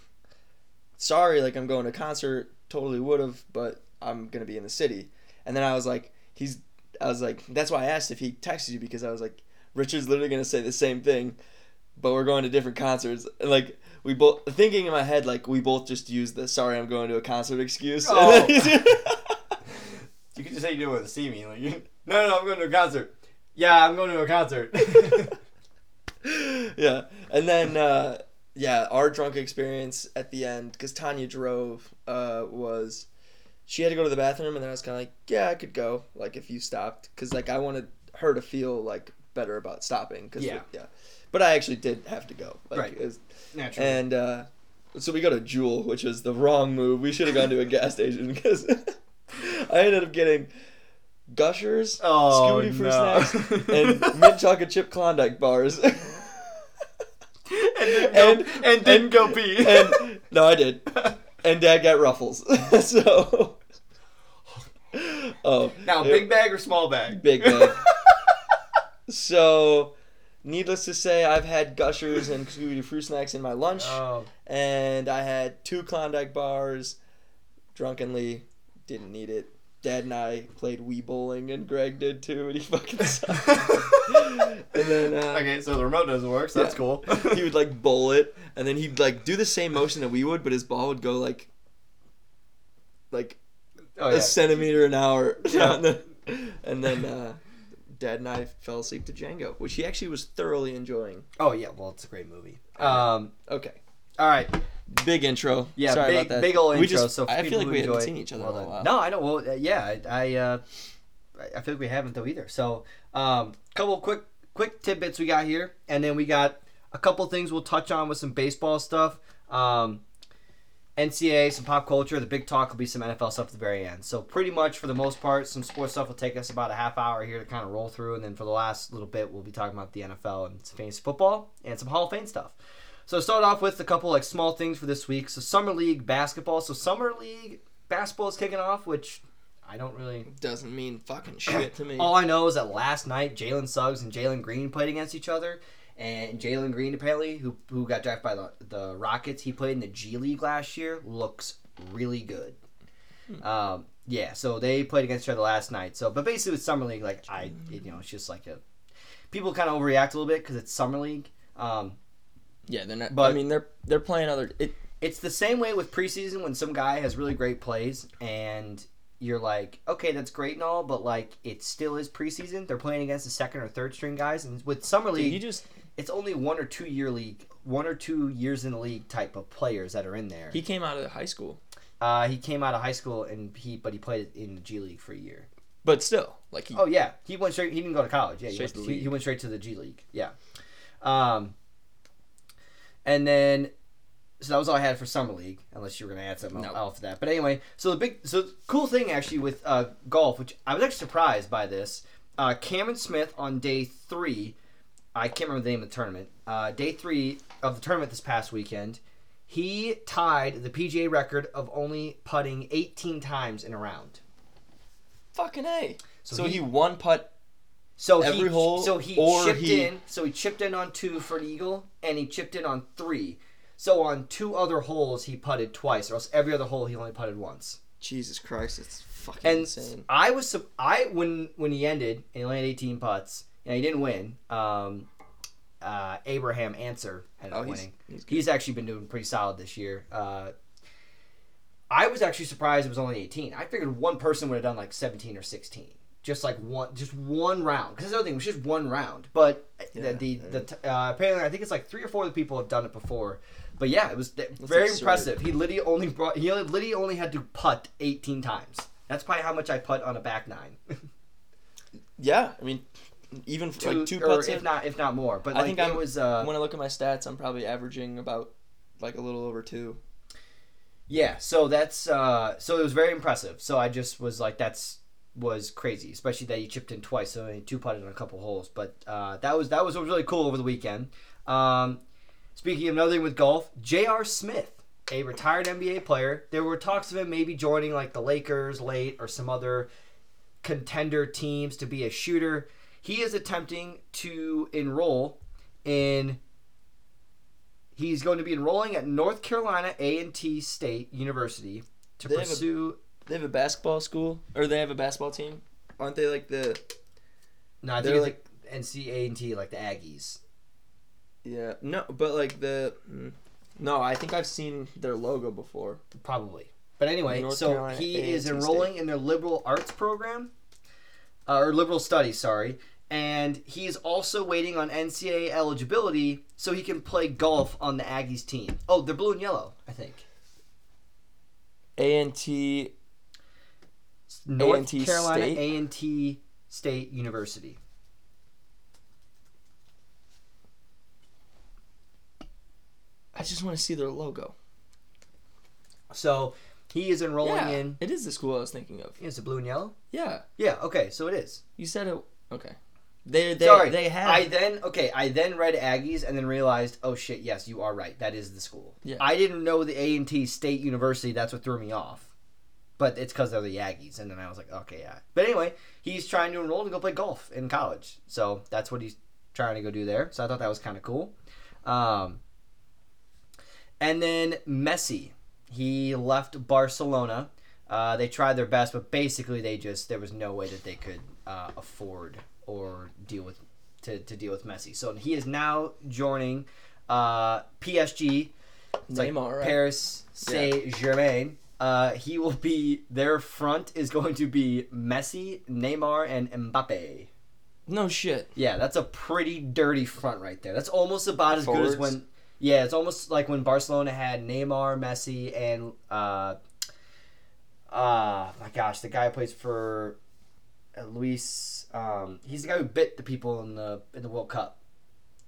[SPEAKER 2] sorry, like I'm going to concert. Totally would have, but I'm gonna be in the city. And then I was like, he's. I was like, that's why I asked if he texted you because I was like, Richard's literally gonna say the same thing, but we're going to different concerts. And like we both thinking in my head like we both just used the sorry I'm going to a concert excuse.
[SPEAKER 3] Oh. You could just say you didn't want to see me. Like, you, no, no, I'm going to a concert. Yeah, I'm going to a concert.
[SPEAKER 2] yeah, and then uh, yeah, our drunk experience at the end because Tanya drove uh, was she had to go to the bathroom, and then I was kind of like, yeah, I could go, like if you stopped, because like I wanted her to feel like better about stopping, cause
[SPEAKER 3] Yeah.
[SPEAKER 2] yeah, but I actually did have to go, like,
[SPEAKER 3] Right.
[SPEAKER 2] it was-
[SPEAKER 3] Naturally.
[SPEAKER 2] and uh, so we go to Jewel, which was the wrong move. We should have gone to a gas station because I ended up getting Gushers,
[SPEAKER 3] Oh,
[SPEAKER 2] Scooby Fruit
[SPEAKER 3] no.
[SPEAKER 2] Snacks, and mint chocolate chip Klondike bars.
[SPEAKER 3] and, didn't go,
[SPEAKER 2] and-
[SPEAKER 3] and, didn't go pee.
[SPEAKER 2] and no, I did. And Dad got ruffles. so, oh,
[SPEAKER 3] now,
[SPEAKER 2] it-
[SPEAKER 3] big bag or small bag?
[SPEAKER 2] big bag. so, needless to say, I've had Gushers and Scooby Fruit Snacks in my lunch,
[SPEAKER 3] Oh,
[SPEAKER 2] and I had two Klondike bars. Drunkenly, didn't need it. Dad and I played Wii bowling, and Greg did too, and he fucking sucked. and then uh,
[SPEAKER 3] okay, so the remote doesn't work, so that's cool.
[SPEAKER 2] he would like bowl it, and then he'd like do the same motion that we would, but his ball would go like like
[SPEAKER 3] oh,
[SPEAKER 2] a centimeter an hour.
[SPEAKER 3] Yeah.
[SPEAKER 2] and then, and then uh, Dad and I fell asleep to Django, which he actually was thoroughly enjoying.
[SPEAKER 3] oh, yeah, well, it's a great movie. Um,
[SPEAKER 2] Okay,
[SPEAKER 3] all right.
[SPEAKER 2] Big intro.
[SPEAKER 3] Yeah,
[SPEAKER 2] Sorry
[SPEAKER 3] big,
[SPEAKER 2] about that.
[SPEAKER 3] big old
[SPEAKER 2] We
[SPEAKER 3] intro.
[SPEAKER 2] just-
[SPEAKER 3] so
[SPEAKER 2] I feel like we haven't seen each other
[SPEAKER 3] well
[SPEAKER 2] in a while.
[SPEAKER 3] No, I don't. Well, uh, yeah, I, I, uh, I- I feel like we haven't though either. So, um, couple quick, quick tidbits we got here, and then we got a couple things we'll touch on with some baseball stuff. Um, NCAA, some pop culture. The big talk will be some NFL stuff at the very end. So pretty much for the most part, some sports stuff will take us about a half hour here to kind of roll through, and then for the last little bit, we'll be talking about the NFL and some fantasy football and some Hall of Fame stuff. So start off with a couple like small things for this week. So summer league basketball. So summer league basketball is kicking off, which I don't really.
[SPEAKER 2] Doesn't mean fucking shit to me.
[SPEAKER 3] All I know is that last night Jalen Suggs and Jalen Green played against each other, and Jalen Green apparently, who who got drafted by the the Rockets, he played in the G League last year. Looks really good. Um, yeah, so they played against each other last night. So, but basically with summer league, like I, you know, it's just like a people kind of overreact a little bit because it's summer league. Um,
[SPEAKER 2] yeah, they're not.
[SPEAKER 3] But-
[SPEAKER 2] I mean, they're they're playing other. It,
[SPEAKER 3] it's the same way with preseason when some guy has really great plays and you're like, okay, that's great and all, but like it still is preseason. They're playing against the second or third string guys, and with summer league,
[SPEAKER 2] you just
[SPEAKER 3] it's only one or two year league, one or two years in the league type of players that are in there.
[SPEAKER 2] he came out of high school,
[SPEAKER 3] uh, he came out of high school and he, but he played in the G League for a year.
[SPEAKER 2] but still, like he.
[SPEAKER 3] Oh yeah, he went straight. He didn't go to college. Yeah, he went, he, he went straight to the G League. Yeah. Um. And then, so that was all I had for summer league. Unless you were gonna add something
[SPEAKER 2] No.
[SPEAKER 3] else to that. But anyway, so the big, so the cool thing actually with uh, golf, which I was actually surprised by this. Uh, Cameron Smith on day three. I can't remember the name of the tournament. Uh, day three of the tournament this past weekend, he tied the PGA record of only putting 18 times in a round.
[SPEAKER 2] Fucking a.
[SPEAKER 3] So
[SPEAKER 2] So,
[SPEAKER 3] he-
[SPEAKER 2] he, one putt.
[SPEAKER 3] So
[SPEAKER 2] Every
[SPEAKER 3] he,
[SPEAKER 2] hole,
[SPEAKER 3] so he chipped
[SPEAKER 2] he-
[SPEAKER 3] in. So he chipped in on two for an eagle, and he chipped in on three. So on two other holes, he putted twice, or else every other hole he only putted once.
[SPEAKER 2] Jesus Christ, it's fucking
[SPEAKER 3] And
[SPEAKER 2] insane.
[SPEAKER 3] I was I when when he ended and he only had 18 putts, and he didn't win. Um, uh, Abraham Ancer ended
[SPEAKER 2] Oh,
[SPEAKER 3] up
[SPEAKER 2] he's-
[SPEAKER 3] winning.
[SPEAKER 2] he's good.
[SPEAKER 3] He's actually been doing pretty solid this year. Uh, I was actually surprised it was only 18. I figured one person would have done like 17 or 16. Just like one, just one round. Because the other thing it was just one round. But
[SPEAKER 2] Yeah,
[SPEAKER 3] the, the, the uh, apparently I think it's like three or four of the people have done it before. But yeah, it was th- very
[SPEAKER 2] absurd.
[SPEAKER 3] impressive. He literally only brought he only, literally only had to putt 18 times. That's probably how much I putt on a back nine.
[SPEAKER 2] Yeah, I mean, even f- like two putts.
[SPEAKER 3] if
[SPEAKER 2] in,
[SPEAKER 3] not if not more. But
[SPEAKER 2] I
[SPEAKER 3] like,
[SPEAKER 2] think
[SPEAKER 3] it
[SPEAKER 2] I'm-
[SPEAKER 3] was uh,
[SPEAKER 2] when I look at my stats, I'm probably averaging about like a little over two.
[SPEAKER 3] Yeah, so that's uh so it was very impressive. So I just was like that's was crazy, especially that he chipped in twice, so only two putted on a couple holes. But uh, that was that was really cool over the weekend. Um, speaking of another thing with golf, J.R. Smith a retired NBA player. There were talks of him maybe joining like the Lakers late or some other contender teams to be a shooter. He is attempting to enroll in he's going to be enrolling at North Carolina A&T State University to
[SPEAKER 2] They
[SPEAKER 3] pursue
[SPEAKER 2] They have a basketball school, or they have a basketball team. Aren't they like the?
[SPEAKER 3] No, I
[SPEAKER 2] They're
[SPEAKER 3] think
[SPEAKER 2] like-
[SPEAKER 3] it's like NCAA like the Aggies.
[SPEAKER 2] Yeah, no, but like the. mm, No, I think I've seen their logo before.
[SPEAKER 3] Probably. But anyway,
[SPEAKER 2] North
[SPEAKER 3] so
[SPEAKER 2] Carolina
[SPEAKER 3] he
[SPEAKER 2] A&T
[SPEAKER 3] is
[SPEAKER 2] State.
[SPEAKER 3] enrolling in their liberal arts program, uh, or liberal studies, sorry. And he's also waiting on NCAA eligibility so he can play golf on the Aggies team. Oh, they're blue and yellow, I think.
[SPEAKER 2] A and T.
[SPEAKER 3] North
[SPEAKER 2] A&T
[SPEAKER 3] Carolina A and T State University.
[SPEAKER 2] I just want to see their logo.
[SPEAKER 3] So he is enrolling
[SPEAKER 2] yeah,
[SPEAKER 3] in.
[SPEAKER 2] it is the school I was thinking of.
[SPEAKER 3] Is it blue and yellow?
[SPEAKER 2] Yeah,
[SPEAKER 3] Yeah. Okay. So it is.
[SPEAKER 2] you said it. Okay. They they
[SPEAKER 3] Sorry,
[SPEAKER 2] they have.
[SPEAKER 3] I then okay, I then read Aggies and then realized, oh shit, yes, you are right. That is the school.
[SPEAKER 2] Yeah.
[SPEAKER 3] I didn't know the A and T State University. That's what threw me off. But it's because they're the Aggies, and then I was like, okay, yeah. But anyway, he's trying to enroll to go play golf in college, so that's what he's trying to go do there. So I thought that was kind of cool. Um, and then Messi, he left Barcelona. Uh, they tried their best, but basically they just there was no way that they could uh, afford or deal with to, to deal with Messi. So he is now joining uh, PSG. It's like
[SPEAKER 2] Neymar, right?
[SPEAKER 3] Paris Saint Germain. Uh, he will be their front is going to be Messi, Neymar, and Mbappe.
[SPEAKER 2] No shit.
[SPEAKER 3] Yeah, that's a pretty dirty front right there. That's almost about as good as when. Yeah, it's almost like when Barcelona had Neymar, Messi, and uh, uh my gosh, the guy who plays for uh, Luis. Um, he's the guy who bit the people in the in the World Cup.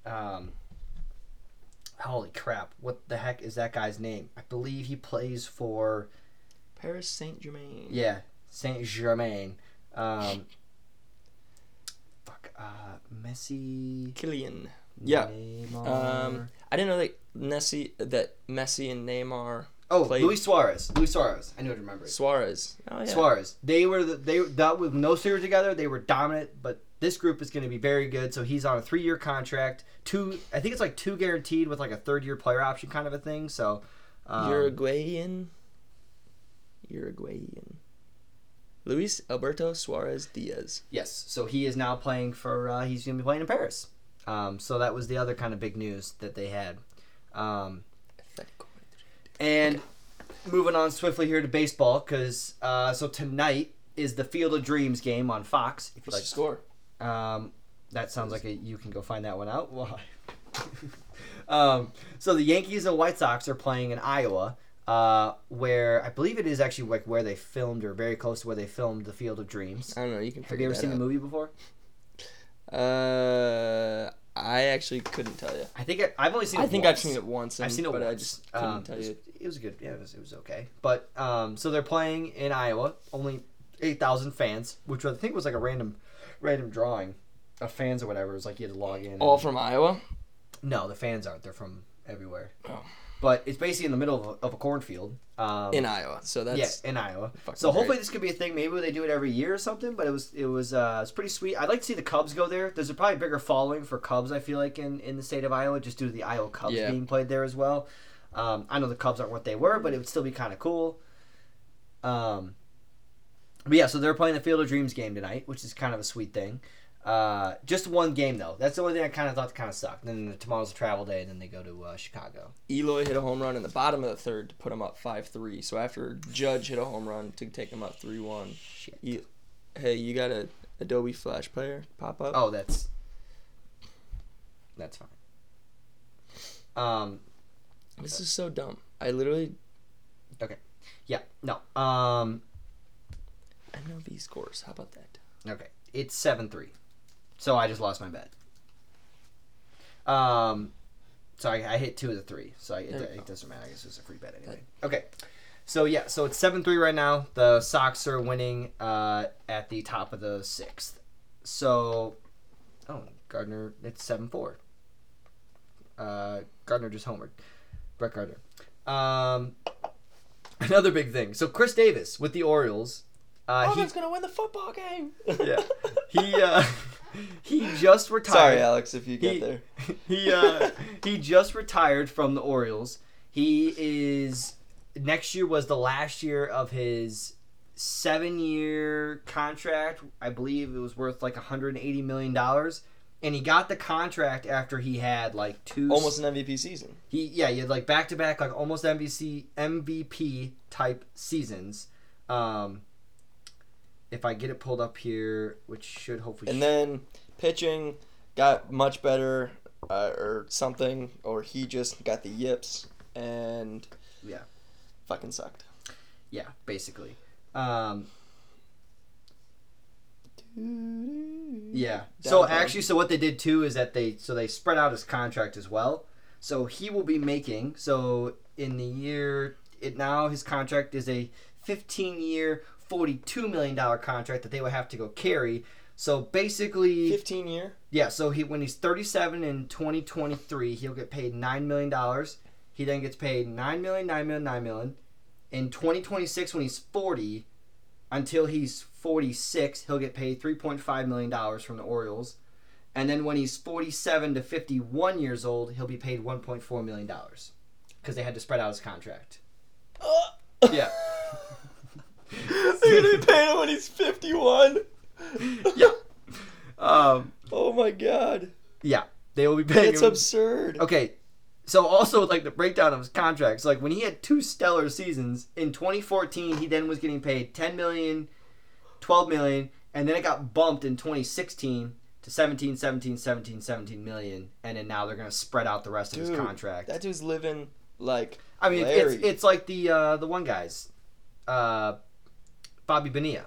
[SPEAKER 3] Um, holy crap! What the heck is that guy's name? I believe he plays for
[SPEAKER 2] Paris Saint Germain.
[SPEAKER 3] yeah Saint Germain. Um, fuck, uh, Messi.
[SPEAKER 2] Kylian. Yeah.
[SPEAKER 3] Neymar.
[SPEAKER 2] Um, I didn't know that Messi that Messi and Neymar
[SPEAKER 3] oh,
[SPEAKER 2] played-
[SPEAKER 3] Luis Suarez. Luis Suarez. I knew to remember it.
[SPEAKER 2] Suarez. Oh yeah.
[SPEAKER 3] Suarez. They were the, they that with no series together. They were dominant, but this group is going to be very good. So he's on a three year contract. Two, I think it's like two guaranteed with like a third year player option kind of a thing. So um,
[SPEAKER 2] Uruguayan. Uruguayan. Luis Alberto Suarez Diaz.
[SPEAKER 3] yes. So he is now playing for. Uh, he's going to be playing in Paris. Um, so that was the other kind of big news that they had. Um,
[SPEAKER 2] Atletico Madrid.
[SPEAKER 3] And moving on swiftly here to baseball, because uh, so tonight is the Field of Dreams game on Fox. If you
[SPEAKER 2] What's the
[SPEAKER 3] like,
[SPEAKER 2] score?
[SPEAKER 3] um, that sounds like a, you can go find that one out. Why? um, so the Yankees and White Sox are playing in Iowa, uh, where I believe it is actually like where they filmed or very close to where they filmed the Field of Dreams.
[SPEAKER 2] I don't know. You can
[SPEAKER 3] Have you ever seen
[SPEAKER 2] out.
[SPEAKER 3] the movie before?
[SPEAKER 2] Uh, I actually couldn't tell you.
[SPEAKER 3] I think I, I've only seen.
[SPEAKER 2] I think
[SPEAKER 3] once.
[SPEAKER 2] I've seen it once, and,
[SPEAKER 3] I've seen it
[SPEAKER 2] but I just couldn't
[SPEAKER 3] Um,
[SPEAKER 2] tell
[SPEAKER 3] it was-
[SPEAKER 2] you.
[SPEAKER 3] It was good. Yeah, it was, it was okay. But um, so they're playing in Iowa. Only eight thousand fans, which I think was like a random, random drawing of fans or whatever. It was like you had to log in.
[SPEAKER 2] All
[SPEAKER 3] and-
[SPEAKER 2] from Iowa.
[SPEAKER 3] no, the fans aren't. They're from everywhere.
[SPEAKER 2] Oh.
[SPEAKER 3] But it's basically in the middle of a, of a cornfield. Um,
[SPEAKER 2] In Iowa, so that's
[SPEAKER 3] yeah, in Iowa. So hopefully
[SPEAKER 2] great.
[SPEAKER 3] this could be a thing. Maybe they do it every year or something. But it was it was uh, it's pretty sweet. I'd like to see the Cubs go there. There's a probably bigger following for Cubs. I feel like in, in the state of Iowa, just due to the Iowa Cubs
[SPEAKER 2] Yeah.
[SPEAKER 3] being played there as well. Um, I know the Cubs aren't what they were, but it would still be kind of cool. Um, but yeah, so they're playing the Field of Dreams game tonight, which is kind of a sweet thing. Uh, just one game though. That's the only thing I kind of thought kind of sucked. And Then tomorrow's a travel day, and then they go to uh, Chicago.
[SPEAKER 2] Eloy hit a home run in the bottom of the third to put him up five three. So after Judge hit a home run to take him up three one. Hey, you got a Adobe Flash player pop up?
[SPEAKER 3] Oh, that's that's fine. Um,
[SPEAKER 2] This is so dumb. I literally Okay.
[SPEAKER 3] yeah, no. Um,
[SPEAKER 2] MLB scores. How about that?
[SPEAKER 3] okay, it's seven three, so I just lost my bet. Um, so I, I hit two of the three, so I, it, it doesn't matter. I guess it's a free bet anyway. Okay, so yeah, so it's seven three right now. The Sox are winning uh, at the top of the sixth. So, oh, Gardner, it's seven four. Uh, Gardner just homered. Brett Gardner. Um, another big thing. So Chris Davis with the Orioles. Uh,
[SPEAKER 2] oh,
[SPEAKER 3] he,
[SPEAKER 2] that's gonna win the football game.
[SPEAKER 3] yeah, he uh, he just retired.
[SPEAKER 2] Sorry, Alex, if you get
[SPEAKER 3] He-
[SPEAKER 2] there.
[SPEAKER 3] he uh, he just retired from the Orioles. He is next year was the last year of his seven year contract. I believe it was worth like 180 million dollars, and he got the contract after he had like two
[SPEAKER 2] Almost an MVP season.
[SPEAKER 3] he yeah he had like back to back like almost MVP MVP type seasons. Um, if I get it pulled up here, which should hopefully
[SPEAKER 2] And then pitching got much better, uh, or something, or he just got the yips and
[SPEAKER 3] Yeah.
[SPEAKER 2] fucking sucked.
[SPEAKER 3] yeah basically. Um, Yeah. So actually, so what they did too is that they so they spread out his contract as well. So he will be making so in the year it now his contract is a 15 year, 42 million dollar contract that they would have to go carry. So basically,
[SPEAKER 2] fifteen year.
[SPEAKER 3] yeah. So he when he's 37 in 2023, he'll get paid nine million dollars. He then gets paid nine million, nine million, nine million. In 2026, when he's 40, until he's 46, he'll get paid 3.5 million dollars from the Orioles. And then when he's 47 to 51 years old, he'll be paid 1.4 million dollars because they had to spread out his contract. Uh. Yeah.
[SPEAKER 2] They're gonna be paying him when he's fifty-one.
[SPEAKER 3] Yeah. Um,
[SPEAKER 2] Oh my god,
[SPEAKER 3] yeah, they will be paying.
[SPEAKER 2] that's
[SPEAKER 3] him-
[SPEAKER 2] absurd.
[SPEAKER 3] Okay, so also like the breakdown of his contracts, like when he had two stellar seasons in 2014, he then was getting paid 10 million, 12 million, and then it got bumped in 2016 to 17, 17, 17, 17 million, and then now they're gonna spread out the rest of his contract.
[SPEAKER 2] That dude's living like
[SPEAKER 3] I mean,
[SPEAKER 2] Larry.
[SPEAKER 3] it's it's like the uh, the one guys, uh, Bobby Bonilla,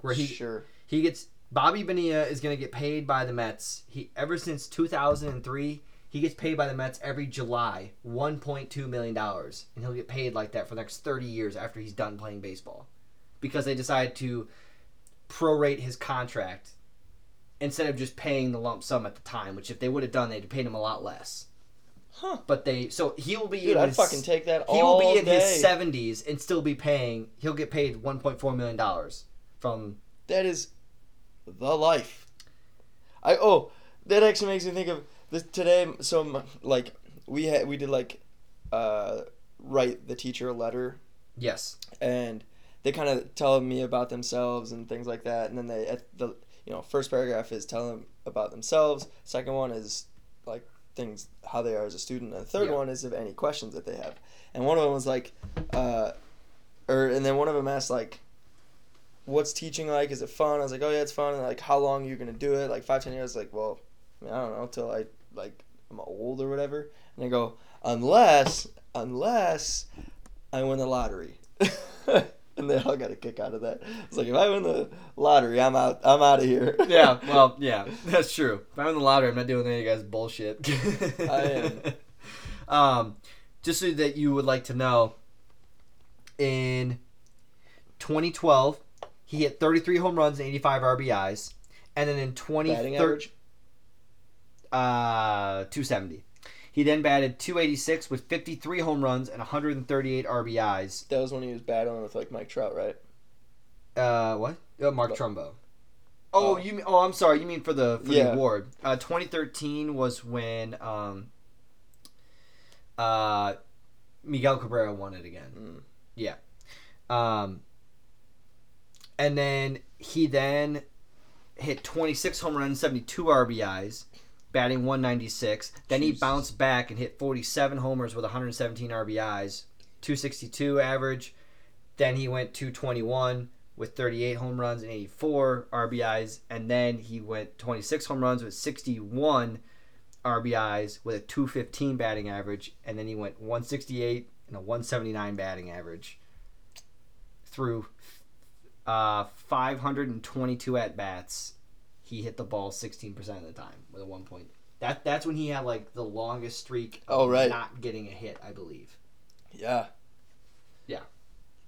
[SPEAKER 3] where he
[SPEAKER 2] sure.
[SPEAKER 3] he gets Bobby Bonilla is going to get paid by the Mets. He ever since 2003, he gets paid by the Mets every July, 1.2 million dollars, and he'll get paid like that for the next 30 years after he's done playing baseball, because they decided to prorate his contract instead of just paying the lump sum at the time. Which if they would have done, they'd have paid him a lot less.
[SPEAKER 2] Huh.
[SPEAKER 3] But they so he will be
[SPEAKER 2] Dude,
[SPEAKER 3] in
[SPEAKER 2] I'd
[SPEAKER 3] his,
[SPEAKER 2] fucking take that
[SPEAKER 3] he will be in
[SPEAKER 2] day.
[SPEAKER 3] his 70s and still be paying. He'll get paid 1.4 million dollars from
[SPEAKER 2] That is the life. I oh, that actually makes me think of this today. So m- like we had we did like uh write the teacher a letter
[SPEAKER 3] yes.
[SPEAKER 2] and they kind of tell me about themselves and things like that and then they at the you know first paragraph is tell them about themselves second one is like things how they are as a student. And the third
[SPEAKER 3] Yeah.
[SPEAKER 2] one is if any questions that they have. And one of them was like uh or and then one of them asked like what's teaching like? Is it fun? I was like oh yeah it's fun. And like how long are you gonna do it? Like five ten years? Like well I, mean, I don't know till i like i'm old or whatever. And they go unless unless i win the lottery and they all got a kick out of that it's like if i win the lottery i'm out i'm out of here
[SPEAKER 3] yeah, well, yeah, that's true. If I win the lottery, I'm not doing any of you guys bullshit.
[SPEAKER 2] I am.
[SPEAKER 3] Um, just so that you would like to know, in 2012, he hit 33 home runs and 85 RBIs, and then in
[SPEAKER 2] batting
[SPEAKER 3] 2013, uh, 270. He then batted 286 with 53 home runs and 138 RBIs.
[SPEAKER 2] that was when he was battling with like mike trout right
[SPEAKER 3] Uh, what? Uh, Mark
[SPEAKER 2] But-
[SPEAKER 3] Trumbo. Oh,
[SPEAKER 2] Oh.
[SPEAKER 3] you mean? Oh, I'm sorry. You mean for the for
[SPEAKER 2] Yeah.
[SPEAKER 3] the award? Uh, 2013 was when um, uh, Miguel Cabrera won it again.
[SPEAKER 2] Mm.
[SPEAKER 3] Yeah. Um, and then he then hit 26 home runs, 72 RBIs, batting 196. Then he bounced back and hit 47 homers with 117 RBIs, 262 average. Then he went 221 with 38 home runs and 84 RBIs. And then he went 26 home runs with 61 RBIs with a 215 batting average. And then he went 168 and a 179 batting average through uh, 522 at bats. He hit the ball 16% of the time with a one point. That that's when he had like the longest streak of
[SPEAKER 2] Oh, right.
[SPEAKER 3] not getting a hit, I believe.
[SPEAKER 2] Yeah.
[SPEAKER 3] Yeah.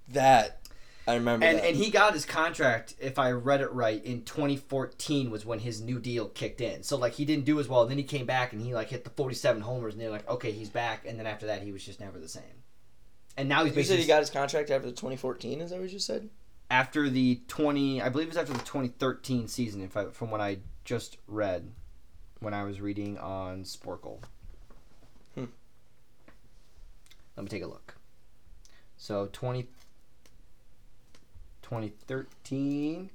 [SPEAKER 2] That I remember
[SPEAKER 3] And
[SPEAKER 2] that.
[SPEAKER 3] and he got his contract, if I read it right, in 2014 was when his new deal kicked in. So like he didn't do as well. Then he came back and he like hit the 47 homers, and they're like, okay, he's back. And then after that, he was just never the same. And now he's
[SPEAKER 2] you said
[SPEAKER 3] basically
[SPEAKER 2] he got his contract after the 2014. Is that what you just said?
[SPEAKER 3] After the 20 i believe it was after the 2013 season if I, from what i just read when i was reading on sporkle
[SPEAKER 2] Hmm.
[SPEAKER 3] let me take a look so 20 2013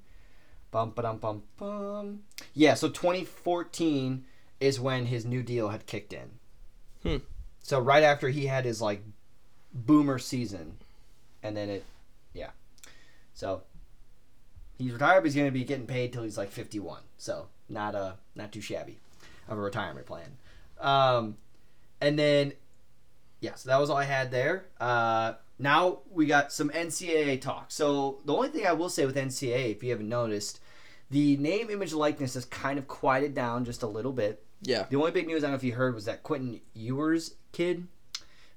[SPEAKER 3] bum bum bum bum yeah so 2014 is when his new deal had kicked in
[SPEAKER 2] Hmm.
[SPEAKER 3] so right after he had his like boomer season and then it so he's retired, but he's going to be getting paid till he's like 51. So not uh not too shabby of a retirement plan. Um, and then yeah, so that was all I had there. Uh, now we got some NCAA talk. So the only thing I will say with NCAA, if you haven't noticed, the name, image, likeness has kind of quieted down just a little bit.
[SPEAKER 2] Yeah.
[SPEAKER 3] The only big news I don't know if you heard was that Quinn Ewers kid,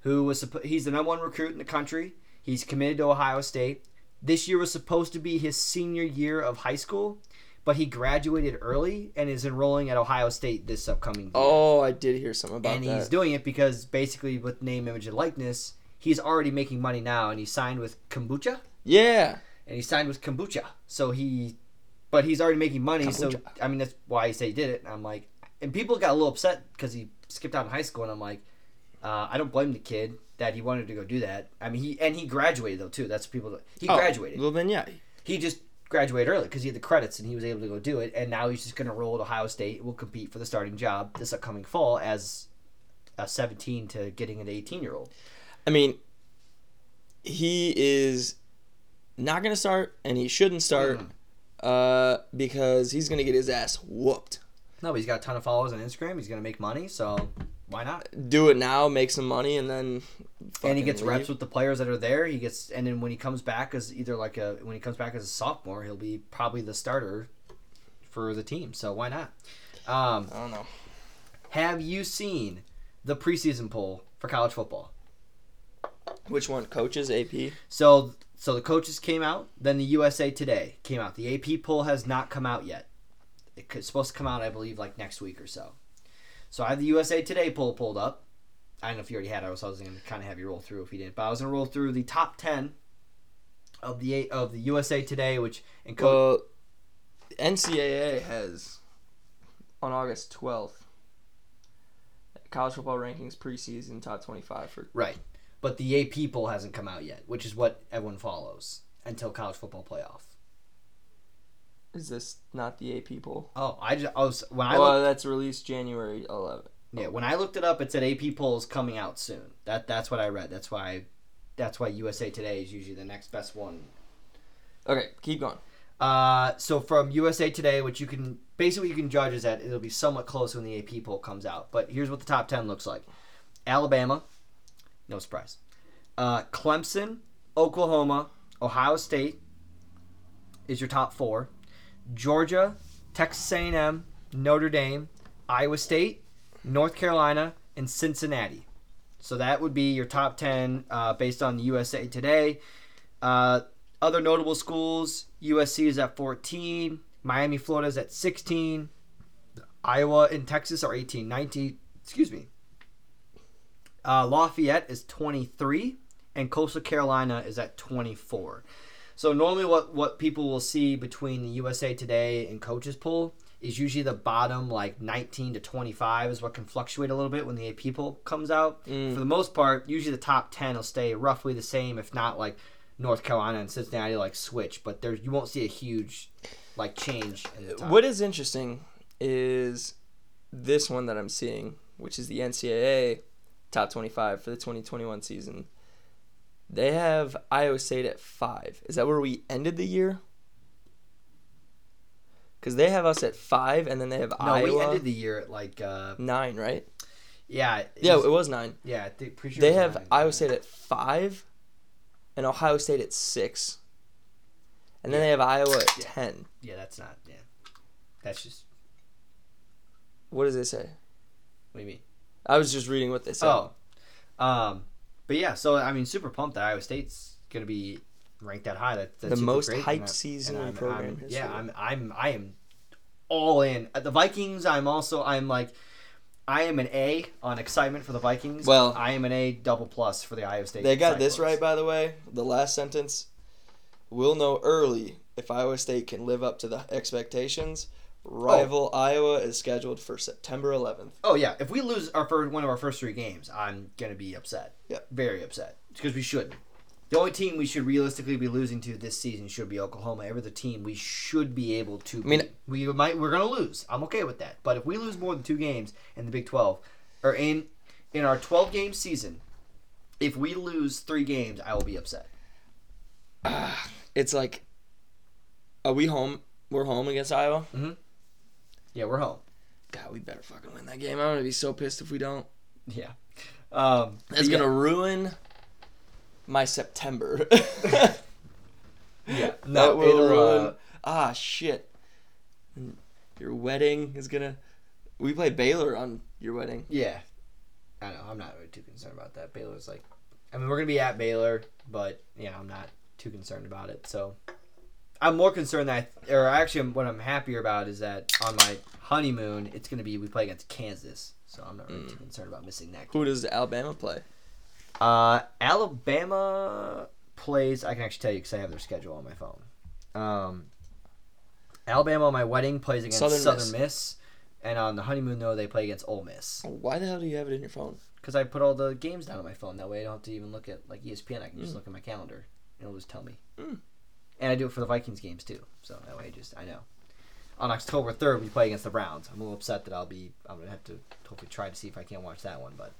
[SPEAKER 3] who was he's the number one recruit in the country. He's committed to Ohio State. This year was supposed to be his senior year of high school, but he graduated early and is enrolling at Ohio State this upcoming year.
[SPEAKER 2] Oh, I did hear something about
[SPEAKER 3] and
[SPEAKER 2] that.
[SPEAKER 3] And he's doing it because basically with name, image, and likeness, he's already making money now, and he signed with Kombucha,
[SPEAKER 2] yeah.
[SPEAKER 3] and he signed with Kombucha. So he, but he's already making money. So I mean that's why he said he did it. And I'm like, and people got a little upset because he skipped out in high school, and I'm like, uh, I don't blame the kid that he wanted to go do that. I mean he and he graduated though too. That's people that he
[SPEAKER 2] Oh,
[SPEAKER 3] graduated.
[SPEAKER 2] Well, then yeah.
[SPEAKER 3] He just graduated early because he had the credits and he was able to go do it. And now he's just going to roll at Ohio State. Will compete for the starting job this upcoming fall as a 17 to getting an 18 year old.
[SPEAKER 2] I mean, he is not going to start, and he shouldn't start
[SPEAKER 3] Mm.
[SPEAKER 2] uh, because he's going to get his ass whooped.
[SPEAKER 3] No, but he's got a ton of followers on Instagram. He's going to make money, so why not?
[SPEAKER 2] Do it now, make some money, and then.
[SPEAKER 3] and he gets
[SPEAKER 2] leave.
[SPEAKER 3] reps with the players that are there. He gets, and then when he comes back as either like a when he comes back as a sophomore, he'll be probably the starter for the team. So why not? Um,
[SPEAKER 2] I don't know.
[SPEAKER 3] have you seen the preseason poll for college football?
[SPEAKER 2] Which one? Coaches, AP?
[SPEAKER 3] So so the coaches came out. Then the USA Today came out. The AP poll has not come out yet. It's supposed to come out, I believe, like next week or so. So I have the USA Today poll pulled up. I don't know if you already had it. I was, I was going to kind of have you roll through if you didn't, but I was going to roll through the top ten of the eight, of the USA Today, which co-
[SPEAKER 2] Well, NCAA has on August 12th college football rankings preseason top 25 for
[SPEAKER 3] right, but the AP poll hasn't come out yet, which is what everyone follows until college football playoff.
[SPEAKER 2] Is this not the AP poll?
[SPEAKER 3] Oh, I just I was when I
[SPEAKER 2] well,
[SPEAKER 3] looked,
[SPEAKER 2] that's released January 11th.
[SPEAKER 3] yeah when I looked it up, it said AP polls coming out soon. That that's what I read. That's why that's why USA Today is usually the next best one.
[SPEAKER 2] Okay, keep going.
[SPEAKER 3] Uh, so from USA Today, which you can basically what you can judge is that it'll be somewhat close when the AP poll comes out. But here's what the top ten looks like: Alabama, no surprise. Uh, Clemson, Oklahoma, Ohio State is your top four. Georgia, Texas A&M, Notre Dame, Iowa State, North Carolina, and Cincinnati. So that would be your top 10 uh, based on the USA Today. Uh, other notable schools USC is at 14, Miami, Florida is at 16, Iowa and Texas are 18, 19, excuse me. Uh, Lafayette is 23, and Coastal Carolina is at 24. So normally, what what people will see between the USA Today and coaches poll is usually the bottom like 19 to 25 is what can fluctuate a little bit when the AP poll comes out.
[SPEAKER 2] Mm.
[SPEAKER 3] For the most part, usually the top 10 will stay roughly the same, if not like North Carolina and Cincinnati like switch, but there you won't see a huge like change in the top.
[SPEAKER 2] What is interesting is this one that I'm seeing, which is the NCAA top 25 for the 2021 season. They have Iowa State at five. Is that where we ended the year? Because they have us at five, and then they have
[SPEAKER 3] no,
[SPEAKER 2] Iowa No,
[SPEAKER 3] we ended the year at like uh
[SPEAKER 2] nine, right?
[SPEAKER 3] yeah it
[SPEAKER 2] Yeah,
[SPEAKER 3] was-
[SPEAKER 2] it was nine.
[SPEAKER 3] yeah I think pretty sure
[SPEAKER 2] They have
[SPEAKER 3] nine.
[SPEAKER 2] Iowa State at five, and Ohio State at six, and then they have Iowa at
[SPEAKER 3] Yeah.
[SPEAKER 2] ten.
[SPEAKER 3] Yeah, that's not yeah. That's just
[SPEAKER 2] What does it say?
[SPEAKER 3] what do you mean?
[SPEAKER 2] I was just reading what they said.
[SPEAKER 3] Oh, um, but yeah. So I mean, super pumped that Iowa State's gonna be ranked that high. That, that's
[SPEAKER 2] The most hyped
[SPEAKER 3] and I-
[SPEAKER 2] season
[SPEAKER 3] and
[SPEAKER 2] in program
[SPEAKER 3] I'm-. Yeah, I'm I'm I am all in. At the Vikings, I'm also I'm like I am an A on excitement for the Vikings.
[SPEAKER 2] Well-
[SPEAKER 3] I am an A double plus for the Iowa State.
[SPEAKER 2] They got this right, by the way. The last sentence. We'll know early if Iowa State can live up to the expectations. Oh. Rival Iowa is scheduled for September 11th.
[SPEAKER 3] Oh yeah, if we lose our first one of our first three games, I'm gonna be upset.
[SPEAKER 2] Yep.
[SPEAKER 3] very upset because we shouldn't. The only team we should realistically be losing to this season should be Oklahoma. Every other team we should be able to.
[SPEAKER 2] I mean-
[SPEAKER 3] beat. we might we're gonna lose. I'm okay with that. But if we lose more than two games in the Big Twelve, or in in our 12 game season, if we lose three games, I will be upset.
[SPEAKER 2] It's like, are we home? We're home against Iowa. Mm-hmm.
[SPEAKER 3] Yeah, we're home.
[SPEAKER 2] God, we better fucking win that game. I'm gonna be so pissed if we don't.
[SPEAKER 3] Yeah. Um,
[SPEAKER 2] That's
[SPEAKER 3] yeah,
[SPEAKER 2] gonna ruin my September.
[SPEAKER 3] Yeah.
[SPEAKER 2] that will
[SPEAKER 3] it'll,
[SPEAKER 2] ruin.
[SPEAKER 3] uh,
[SPEAKER 2] ah, shit. Your wedding is gonna. We play Baylor on your wedding.
[SPEAKER 3] Yeah, I know. I'm not really too concerned about that. Baylor's like, I mean, we're gonna be at Baylor, but yeah, I'm not too concerned about it. So, I'm more concerned that, I, or actually, what I'm happier about is that on my honeymoon, it's gonna be we play against Kansas, so I'm not really too concerned about missing that.
[SPEAKER 2] Who does Alabama play?
[SPEAKER 3] Uh, Alabama plays. I can actually tell you because I have their schedule on my phone. Um, Alabama on my wedding plays against
[SPEAKER 2] Southern
[SPEAKER 3] Southern,
[SPEAKER 2] Miss.
[SPEAKER 3] Miss. and on the honeymoon though they play against Ole Miss.
[SPEAKER 2] Why the hell do you have it in your phone?
[SPEAKER 3] because I put all the games down on my phone. That way, I don't have to even look at like ESPN. I can just
[SPEAKER 2] Mm.
[SPEAKER 3] look at my calendar, and it'll just tell me.
[SPEAKER 2] Mm.
[SPEAKER 3] And I do it for the Vikings games too. So that way, I just I know. On October third, we play against the Browns. I'm a little upset that I'll be. I'm gonna have to hopefully try to see if I can't watch that one. But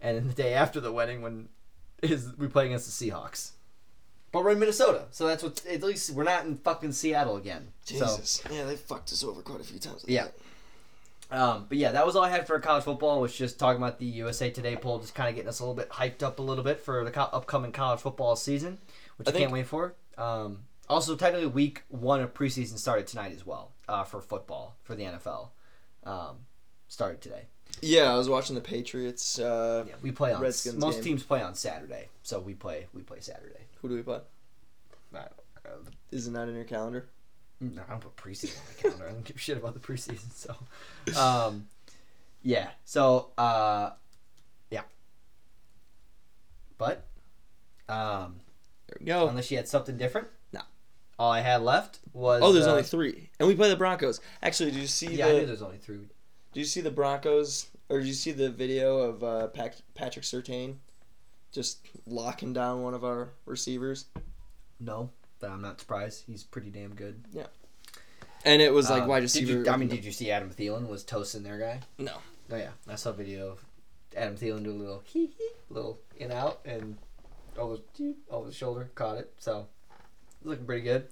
[SPEAKER 3] and then the day after the wedding, when is we play against the Seahawks. But we're in Minnesota, so that's what. At least we're not in fucking Seattle again. So,
[SPEAKER 2] Jesus. Yeah, they fucked us over quite a few times.
[SPEAKER 3] Yeah. Um, but yeah, that was all I had for college football. Was just talking about the USA Today poll, just kind of getting us a little bit hyped up a little bit for the co- upcoming college football season, which
[SPEAKER 2] I
[SPEAKER 3] I, can't wait for. Um, also, technically, week one of preseason started tonight as well uh, for football for the NFL. Um, started today.
[SPEAKER 2] Yeah, I was watching the Patriots. Uh,
[SPEAKER 3] Yeah, we play on
[SPEAKER 2] Redskins
[SPEAKER 3] most
[SPEAKER 2] game.
[SPEAKER 3] teams play on Saturday, so we play we play Saturday.
[SPEAKER 2] Who do we play?
[SPEAKER 3] Uh,
[SPEAKER 2] Is it not in your calendar?
[SPEAKER 3] No, I don't put preseason on my calendar. I don't give a shit about the preseason. So, um, yeah. So, uh, yeah. But, um,
[SPEAKER 2] There we go.
[SPEAKER 3] unless you had something different,
[SPEAKER 2] No.
[SPEAKER 3] All I had left was.
[SPEAKER 2] Oh, there's
[SPEAKER 3] uh,
[SPEAKER 2] only three, and we play the Broncos. Actually, did you see
[SPEAKER 3] Yeah, I knew
[SPEAKER 2] the?
[SPEAKER 3] there's only three.
[SPEAKER 2] Did you see the Broncos, or did you see the video of uh, Pac- Patrick Surtain just locking down one of our receivers?
[SPEAKER 3] No, but I'm not surprised. He's pretty damn good. Yeah.
[SPEAKER 2] And it was like
[SPEAKER 3] Um,
[SPEAKER 2] wide
[SPEAKER 3] did
[SPEAKER 2] receiver.
[SPEAKER 3] you- I mean, did you see Adam Thielen was toasting their guy?
[SPEAKER 2] No.
[SPEAKER 3] Oh yeah, I saw a video of Adam Thielen do a little hee hee, little in out, and over over the shoulder caught it. So looking pretty good.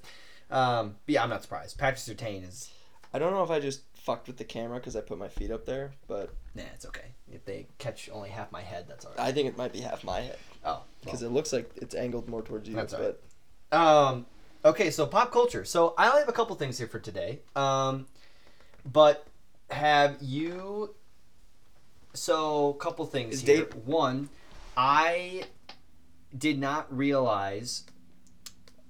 [SPEAKER 3] Um, but yeah, I'm not surprised. Patrick Surtain is
[SPEAKER 2] I don't know if I just fucked with the camera because I put my feet up there, but
[SPEAKER 3] nah, it's okay. If they catch only half my head, that's alright.
[SPEAKER 2] I think it might be half my head
[SPEAKER 3] Oh,
[SPEAKER 2] because it looks like it's angled more towards you.
[SPEAKER 3] That's all
[SPEAKER 2] but
[SPEAKER 3] Um, okay, so pop culture. So I only have a couple things here for today. Um, but have you? So couple things
[SPEAKER 2] Is
[SPEAKER 3] here.
[SPEAKER 2] Dave-
[SPEAKER 3] One, I did not realize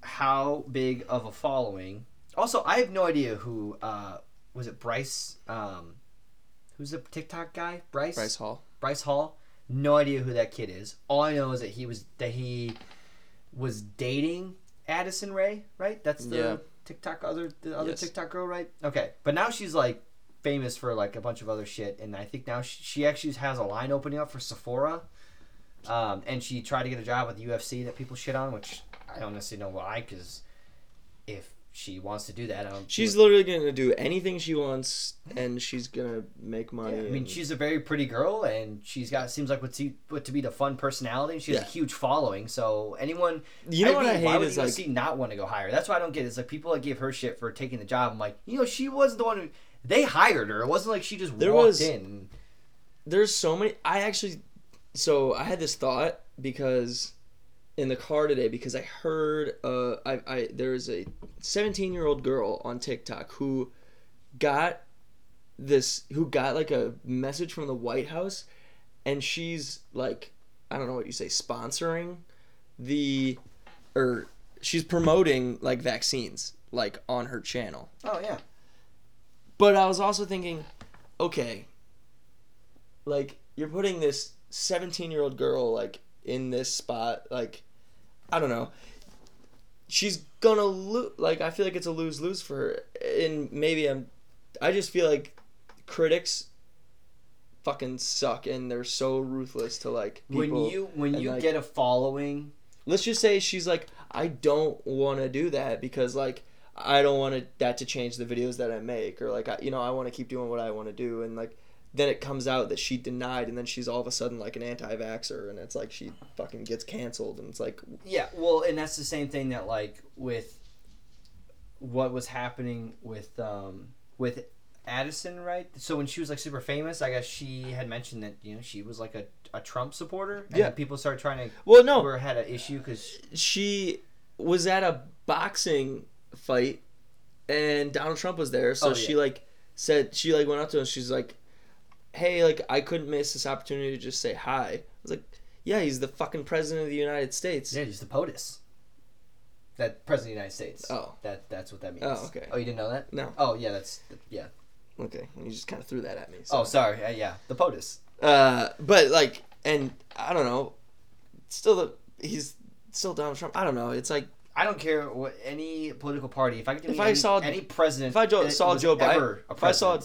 [SPEAKER 3] how big of a following. Also, I have no idea who uh, was it. Bryce. Um, who's the TikTok guy? Bryce.
[SPEAKER 2] Bryce Hall.
[SPEAKER 3] Bryce Hall. No idea who that kid is. All I know is that he was that he was dating Addison Rae, right? That's the
[SPEAKER 2] Yeah.
[SPEAKER 3] TikTok other the other
[SPEAKER 2] Yes.
[SPEAKER 3] TikTok girl, right? Okay, but now she's like famous for like a bunch of other shit, and I think now she, she actually has a line opening up for Sephora. Um, and she tried to get a job with the UFC that people shit on, which I don't necessarily know why, because if she wants to do that, I don't.
[SPEAKER 2] She's literally gonna do anything she wants, and she's gonna make
[SPEAKER 3] Yeah,
[SPEAKER 2] money.
[SPEAKER 3] I mean,
[SPEAKER 2] and-
[SPEAKER 3] she's a very pretty girl, and she's got seems like what to, what to be the fun personality. She has
[SPEAKER 2] Yeah.
[SPEAKER 3] a huge following, so anyone
[SPEAKER 2] You know what
[SPEAKER 3] mean,
[SPEAKER 2] I
[SPEAKER 3] why would
[SPEAKER 2] is
[SPEAKER 3] the
[SPEAKER 2] like
[SPEAKER 3] not want to go hire. That's what I don't get. Is like people that give her shit for taking the job. I'm like, you know, she was the one who they hired her. It wasn't like she just
[SPEAKER 2] There
[SPEAKER 3] walked
[SPEAKER 2] was-
[SPEAKER 3] in.
[SPEAKER 2] there's so many i actually so i had this thought because in the car today because i heard uh i, I there was a 17 year old girl on tiktok who got this who got like a message from the white house and she's like i don't know what you say sponsoring the or she's promoting like vaccines like on her channel.
[SPEAKER 3] Oh yeah.
[SPEAKER 2] But I was also thinking, okay, like you're putting this 17 year old girl like in this spot, like I don't know. She's gonna lose. Like I feel like it's a lose lose for her, and maybe I'm. I just feel like critics fucking suck, and they're so ruthless to like
[SPEAKER 3] When you when
[SPEAKER 2] and,
[SPEAKER 3] you
[SPEAKER 2] like-
[SPEAKER 3] get a following,
[SPEAKER 2] let's just say she's like i don't want to do that because like i don't want that to change the videos that i make or like I, you know i want to keep doing what i want to do and like then it comes out that she denied and then she's all of a sudden like an anti-vaxxer and it's like she fucking gets canceled and it's like
[SPEAKER 3] yeah. Well, and that's the same thing that like with what was happening with um with Addison, right? So when she was like super famous, I guess she had mentioned that you know she was like a, a Trump supporter. And
[SPEAKER 2] Yeah.
[SPEAKER 3] People started trying to
[SPEAKER 2] well no
[SPEAKER 3] or had an issue because
[SPEAKER 2] she was at a boxing fight and Donald Trump was there so
[SPEAKER 3] Oh,
[SPEAKER 2] she like said she like went up to him she's like hey like I couldn't miss this opportunity to just say hi I was like yeah he's the fucking president of the United States
[SPEAKER 3] yeah, he's the POTUS. That president of the United States.
[SPEAKER 2] Oh.
[SPEAKER 3] that that's what that means.
[SPEAKER 2] Oh, okay.
[SPEAKER 3] Oh, you didn't know that?
[SPEAKER 2] No.
[SPEAKER 3] Oh, yeah, that's yeah.
[SPEAKER 2] okay you just kind of threw that at me so.
[SPEAKER 3] Oh, sorry. Uh, yeah, the POTUS.
[SPEAKER 2] uh but like and I don't know still the he's still Donald Trump I don't know it's like
[SPEAKER 3] I don't care what any political party. If I could,
[SPEAKER 2] If
[SPEAKER 3] meet
[SPEAKER 2] I saw-
[SPEAKER 3] any president,
[SPEAKER 2] if I jo- saw Joe Biden- if I saw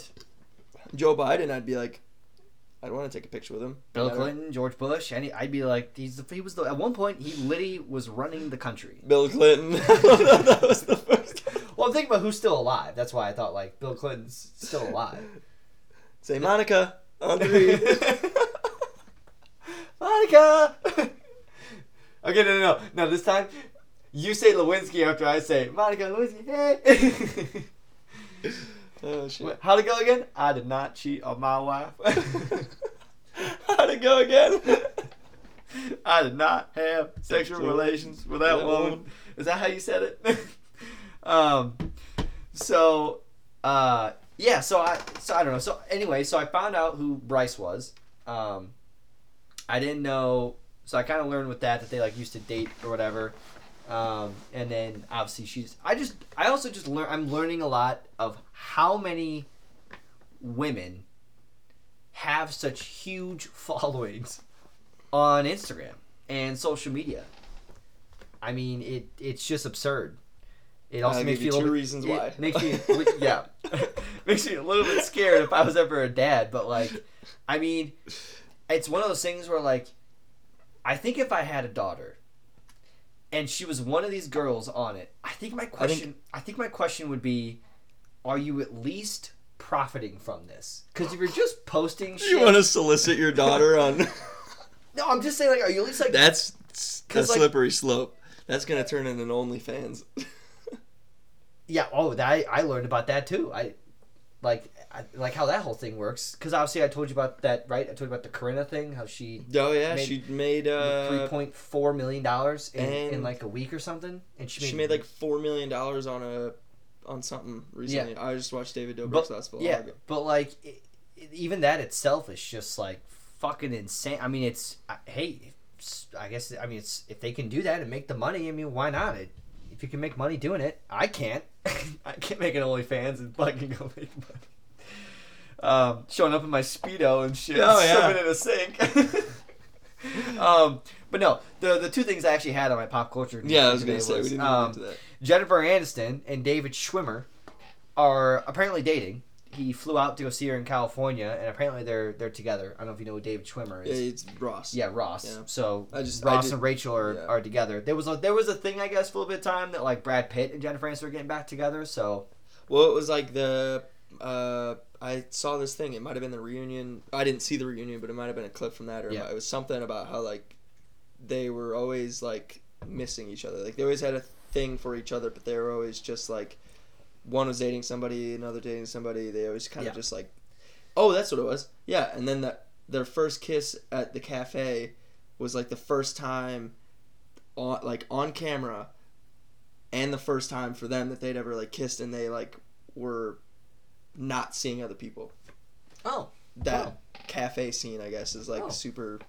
[SPEAKER 2] Joe Biden I'd be like I'd want to take a picture with him
[SPEAKER 3] Bill
[SPEAKER 2] No
[SPEAKER 3] Clinton, George Bush, any, I'd be like, he's the, he was the, at one point he literally was running the country.
[SPEAKER 2] Bill Clinton that was the first
[SPEAKER 3] Well, I'm thinking about who's still alive. That's why I thought like Bill Clinton's still alive.
[SPEAKER 2] Say Monica on three.
[SPEAKER 3] Monica. okay, no, no, no, no. This time, you say Lewinsky after I say Monica Lewinsky. Hey.
[SPEAKER 2] oh shit.
[SPEAKER 3] How'd it go again? I did not cheat on my wife.
[SPEAKER 2] How'd it go again?
[SPEAKER 3] I did not have sexual
[SPEAKER 2] Sexual
[SPEAKER 3] relations with that
[SPEAKER 2] that
[SPEAKER 3] woman.
[SPEAKER 2] woman.
[SPEAKER 3] Is that how you said it? um, so, uh, yeah. So I, so I don't know. So anyway, so I found out who Bryce was. Um, I didn't know. So I kind of learned with that that they like used to date or whatever. Um, and then obviously she's. I just. I also just learn. I'm learning a lot of how many women have such huge followings on Instagram and social media. I mean, it it's just absurd. It also
[SPEAKER 2] I'll
[SPEAKER 3] makes you
[SPEAKER 2] two
[SPEAKER 3] little,
[SPEAKER 2] reasons why.
[SPEAKER 3] Makes you yeah, makes me a little bit scared if I was ever a dad. But like, I mean, it's one of those things where like, I think if I had a daughter, and she was one of these girls on it, I think my question, I think, my question would be, are you at least profiting from this? Because if you're just posting shit,
[SPEAKER 2] You want to solicit your daughter on?
[SPEAKER 3] no, I'm just saying like, are you at least like
[SPEAKER 2] That's a
[SPEAKER 3] 'Cause, like-
[SPEAKER 2] slippery slope. That's gonna turn into an OnlyFans.
[SPEAKER 3] Yeah. Oh, that I, I learned about that too. I like I, like how that whole thing works because obviously I told you about that, right? I told you about the Corinna thing, how she
[SPEAKER 2] oh yeah,
[SPEAKER 3] Made-
[SPEAKER 2] she made
[SPEAKER 3] three
[SPEAKER 2] uh,
[SPEAKER 3] point four million dollars in, in like a week or something, and she made,
[SPEAKER 2] she made like four million dollars on a on something recently. I just watched David Dobrik's
[SPEAKER 3] But-
[SPEAKER 2] last vlog.
[SPEAKER 3] yeah. But like it, it- even that itself is just like fucking insane. I mean, it's I- hey, it's- I guess I mean it's if they can do that and make the money. I mean, why not? It, if you can make money doing it, I can't. I can't make an OnlyFans and fucking go make money. Um, showing up in my speedo and shit,
[SPEAKER 2] Oh, yeah.
[SPEAKER 3] swimming in a sink. um, but no, the the two things I actually had on my pop culture.
[SPEAKER 2] Yeah, I was gonna say we didn't
[SPEAKER 3] um,
[SPEAKER 2] get into that.
[SPEAKER 3] Jennifer Aniston and David Schwimmer are apparently dating. He flew out to go see her in California, and apparently they're they're together. I don't know if you know who David Schwimmer is.
[SPEAKER 2] it's Ross.
[SPEAKER 3] Yeah, Ross.
[SPEAKER 2] Yeah.
[SPEAKER 3] So
[SPEAKER 2] I just- I
[SPEAKER 3] Ross
[SPEAKER 2] did-
[SPEAKER 3] and Rachel are,
[SPEAKER 2] yeah.
[SPEAKER 3] are together. There was a there was a thing I guess for a little bit of time that like Brad Pitt and Jennifer Aniston were getting back together. So
[SPEAKER 2] Well, it was like the. Uh, I saw this thing. It might have been the reunion. I didn't see the reunion, but it might have been a clip from that, or
[SPEAKER 3] Yeah.
[SPEAKER 2] it was something about how like they were always like missing each other. Like they always had a thing for each other, but they were always just like one was dating somebody, another dating somebody. They always kind of
[SPEAKER 3] Yeah.
[SPEAKER 2] just like, oh, that's what it was. Yeah, and then that their first kiss at the cafe was like the first time on like on camera and the first time for them that they'd ever like kissed and they like were not seeing other people
[SPEAKER 3] oh
[SPEAKER 2] that
[SPEAKER 3] Oh.
[SPEAKER 2] cafe scene i guess is like
[SPEAKER 3] Oh.
[SPEAKER 2] super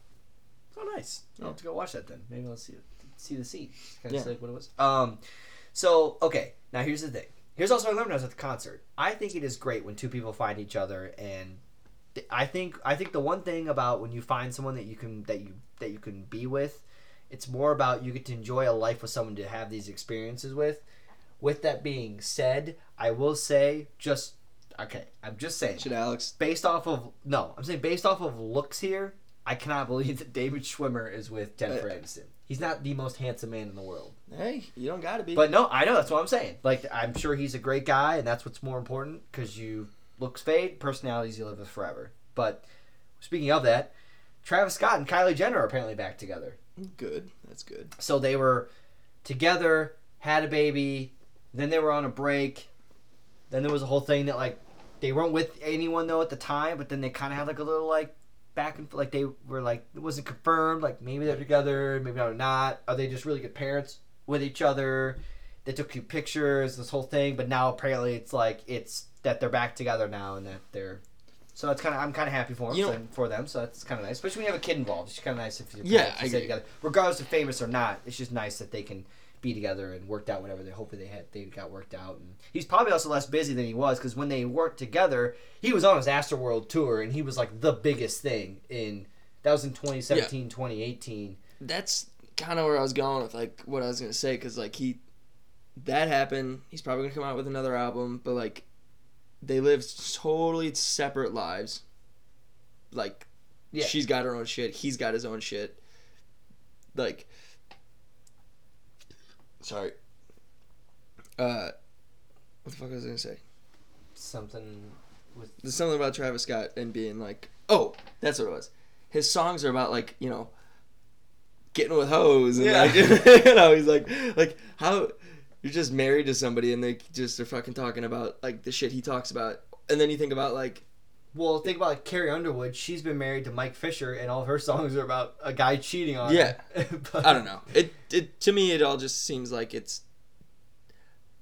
[SPEAKER 3] Oh, nice. I'll have to go watch that then. Maybe I'll see see the scene. Kind
[SPEAKER 2] Yeah.
[SPEAKER 3] of like what it was. Um, so okay. Now here's the thing. Here's also what I learned when I was at the concert. I think it is great when two people find each other, and th- I think I think the one thing about when you find someone that you can that you that you can be with, it's more about you get to enjoy a life with someone to have these experiences with. With that being said, I will say just okay. I'm just saying
[SPEAKER 2] Should Alex?
[SPEAKER 3] based off of no, I'm saying based off of looks here, I cannot believe that David Schwimmer is with Jennifer
[SPEAKER 2] Uh,
[SPEAKER 3] Aniston. He's not the most handsome man in the world.
[SPEAKER 2] Hey, you don't gotta be.
[SPEAKER 3] But no, I know that's what I'm saying. Like I'm sure he's a great guy, and that's what's more important because you looks fade, personalities you live with forever. But speaking of that, Travis Scott and Kylie Jenner are apparently back together.
[SPEAKER 2] good. That's good.
[SPEAKER 3] So they were together, had a baby, then they were on a break. Then there was a whole thing that like they weren't with anyone though at the time, but then they kind of had like a little like back and like they were like it wasn't confirmed. Like maybe they're together, maybe they're not. Are they just really good parents with each other? They took cute pictures, this whole thing, but now apparently it's like it's that they're back together now and that they're. So it's kind of I'm kind of happy for them,
[SPEAKER 2] You know-
[SPEAKER 3] for them. So that's kind of nice, especially when you have a kid involved. It's kind of nice if you
[SPEAKER 2] Yeah,
[SPEAKER 3] parents
[SPEAKER 2] I
[SPEAKER 3] stay
[SPEAKER 2] agree.
[SPEAKER 3] together, regardless of famous or not. It's just nice that they can be together and worked out whatever they hopefully they had they got worked out. And he's probably also less busy than he was because when they worked together, he was on his Astroworld tour and he was like the biggest thing in that was in 2017, 2018.
[SPEAKER 2] That's kind of where I was going with like what I was gonna say because like he, that happened. He's probably gonna come out with another album, but like, they live totally separate lives. Like,
[SPEAKER 3] Yeah.
[SPEAKER 2] she's got her own shit. He's got his own shit. Like, sorry. Uh, what the fuck was I gonna say?
[SPEAKER 3] Something with
[SPEAKER 2] There's something about Travis Scott and being like, oh, that's what it was. His songs are about like you know, getting with hoes and
[SPEAKER 3] Yeah.
[SPEAKER 2] like you know he's like like how you're just married to somebody and they just are fucking talking about like the shit he talks about and then you think about like
[SPEAKER 3] well, think about like Carrie Underwood. She's been married to Mike Fisher, and all of her songs are about a guy cheating on
[SPEAKER 2] Yeah.
[SPEAKER 3] her. But-
[SPEAKER 2] I don't know it it to me it all just seems like it's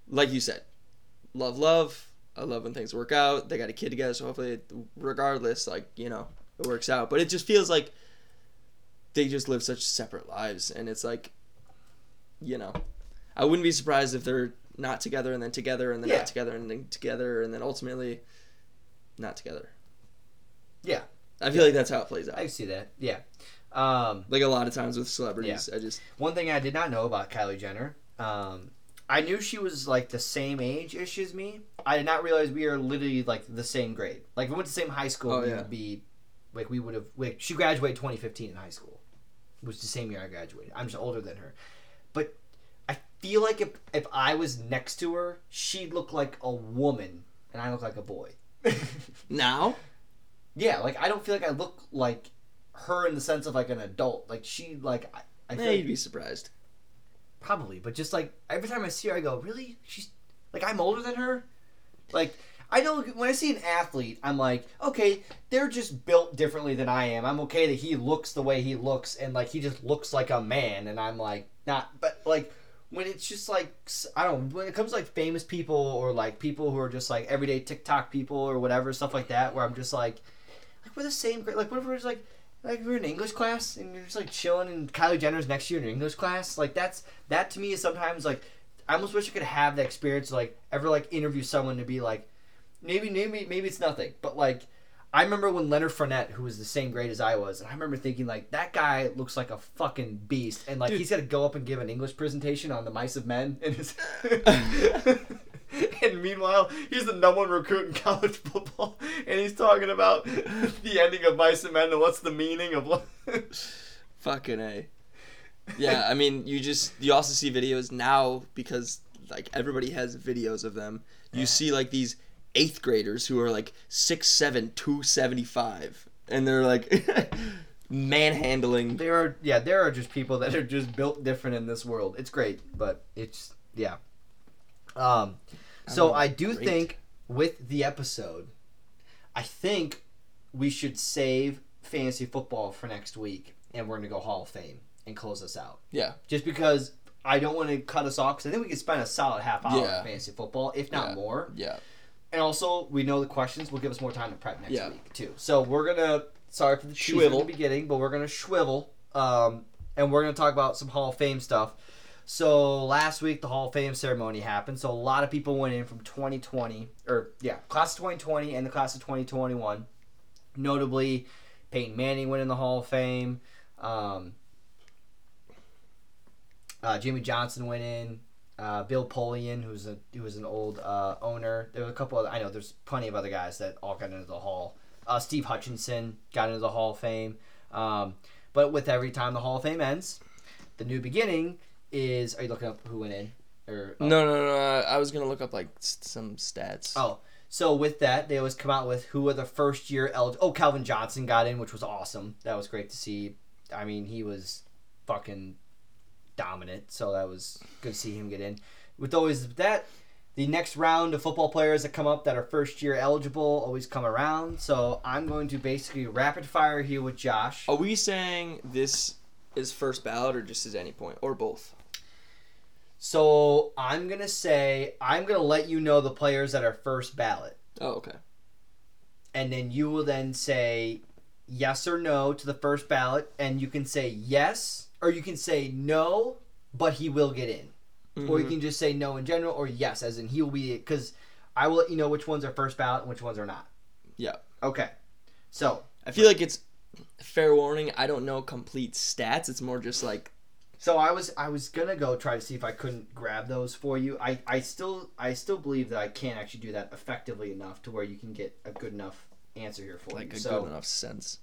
[SPEAKER 2] like you said love love I love when things work out they got a kid together so hopefully it, regardless like you know it works out but it just feels like they just live such separate lives and it's like you know i wouldn't be surprised if they're not together and then together and then
[SPEAKER 3] Yeah.
[SPEAKER 2] not together and then together and then ultimately not together
[SPEAKER 3] Yeah.
[SPEAKER 2] i feel like that's how it plays out
[SPEAKER 3] I see that. Yeah. Um,
[SPEAKER 2] like a lot of times with celebrities i just
[SPEAKER 3] One thing I did not know about Kylie Jenner, um, I knew she was like the same age ish as me. I did not realize we are literally like the same grade. Like if we went to the same high school,
[SPEAKER 2] Oh,
[SPEAKER 3] we
[SPEAKER 2] yeah.
[SPEAKER 3] would be like we would have. Like, she graduated 2015 in high school, which is the same year I graduated. I'm just older than her, but I feel like if if I was next to her, she'd look like a woman and I look like a boy.
[SPEAKER 2] now
[SPEAKER 3] yeah, like I don't feel like I look like her in the sense of like an adult. Like she like I, I eh, feel
[SPEAKER 2] yeah,
[SPEAKER 3] like
[SPEAKER 2] you'd be surprised
[SPEAKER 3] Probably, but just like every time I see her, I go, really? She's like I'm older than her. Like I know when I see an athlete, I'm like, okay, they're just built differently than I am. I'm okay that he looks the way he looks, and like he just looks like a man, and I'm like not. But like when it's just like I don't when it comes to like famous people or like people who are just like everyday TikTok people or whatever stuff like that, where I'm just like we're the same grade. Like what if we're just like. Like we're in English class and you're just like chilling and Kylie Jenner's next to you in English class. Like that's that to me is sometimes like I almost wish I could have that experience to, like ever like interview someone to be like maybe maybe maybe it's nothing but like I remember when Leonard Fournette who was the same grade as I was and I remember thinking like that guy looks like a fucking beast and like
[SPEAKER 2] Dude.
[SPEAKER 3] he's got to go up and give an English presentation on the mice of men and his and meanwhile he's the number one recruit in college football and he's talking about the ending of mice and men and what's the meaning of what
[SPEAKER 2] Fucking a. Yeah, I mean, you just you also see videos now because like everybody has videos of them. You
[SPEAKER 3] Yeah.
[SPEAKER 2] see like these eighth graders who are like six seven, two seventy five, and they're like manhandling.
[SPEAKER 3] There are yeah, there are just people that are just built different in this world. It's great, but it's yeah. Um, so I do
[SPEAKER 2] great.
[SPEAKER 3] think with the episode, I think we should save fantasy football for next week, and we're gonna go Hall of Fame and close us out.
[SPEAKER 2] Yeah.
[SPEAKER 3] Just because I don't want to cut us off, because I think we could spend a solid half hour
[SPEAKER 2] Yeah.
[SPEAKER 3] on fantasy football, if not
[SPEAKER 2] Yeah.
[SPEAKER 3] more.
[SPEAKER 2] Yeah.
[SPEAKER 3] And also, we know the questions will give us more time to prep next
[SPEAKER 2] Yeah.
[SPEAKER 3] week too. So we're gonna sorry for the teaser at the beginning, but we're gonna swivel, um, and we're gonna talk about some Hall of Fame stuff. So last week the Hall of Fame ceremony happened. So a lot of people went in from 2020, or yeah, class of 2020 and the class of 2021. Notably, Peyton Manning went in the Hall of Fame. Um, uh, Jimmy Johnson went in. Uh, Bill Polian, who's a who was an old uh, owner. There were a couple. Of, I know there's plenty of other guys that all got into the Hall. Uh, Steve Hutchinson got into the Hall of Fame. Um, but with every time the Hall of Fame ends, the new beginning is. Are you looking up who went in? Or oh.
[SPEAKER 2] No, no, no. uh, I was gonna look up like some stats.
[SPEAKER 3] Oh, so with that, they always come out with who are the first year eligible. Oh, Calvin Johnson got in, which was awesome. That was great to see. I mean, he was fucking dominant, so that was good to see him get in. With always that, the next round of football players that come up that are first year eligible always come around. So I'm going to basically rapid fire here with Josh.
[SPEAKER 2] Are we saying this is first ballot or just as any point or both?
[SPEAKER 3] So I'm gonna say I'm gonna let you know the players that are first ballot.
[SPEAKER 2] Oh, okay.
[SPEAKER 3] and then you will then say yes or no to the first ballot and you can say yes or you can say no but he will get in or you
[SPEAKER 2] Mhm.
[SPEAKER 3] can just say no in general or yes as in he will be because i will let you know which ones are first ballot and which ones are not
[SPEAKER 2] Yeah.
[SPEAKER 3] okay so
[SPEAKER 2] I feel like it's fair warning. I don't know complete stats. It's more just like
[SPEAKER 3] so i was i was gonna go try to see if i couldn't grab those for you i i still i still believe that i can't actually do that effectively enough to where you can get a good enough answer here for
[SPEAKER 2] like
[SPEAKER 3] you
[SPEAKER 2] a
[SPEAKER 3] so
[SPEAKER 2] good enough sense.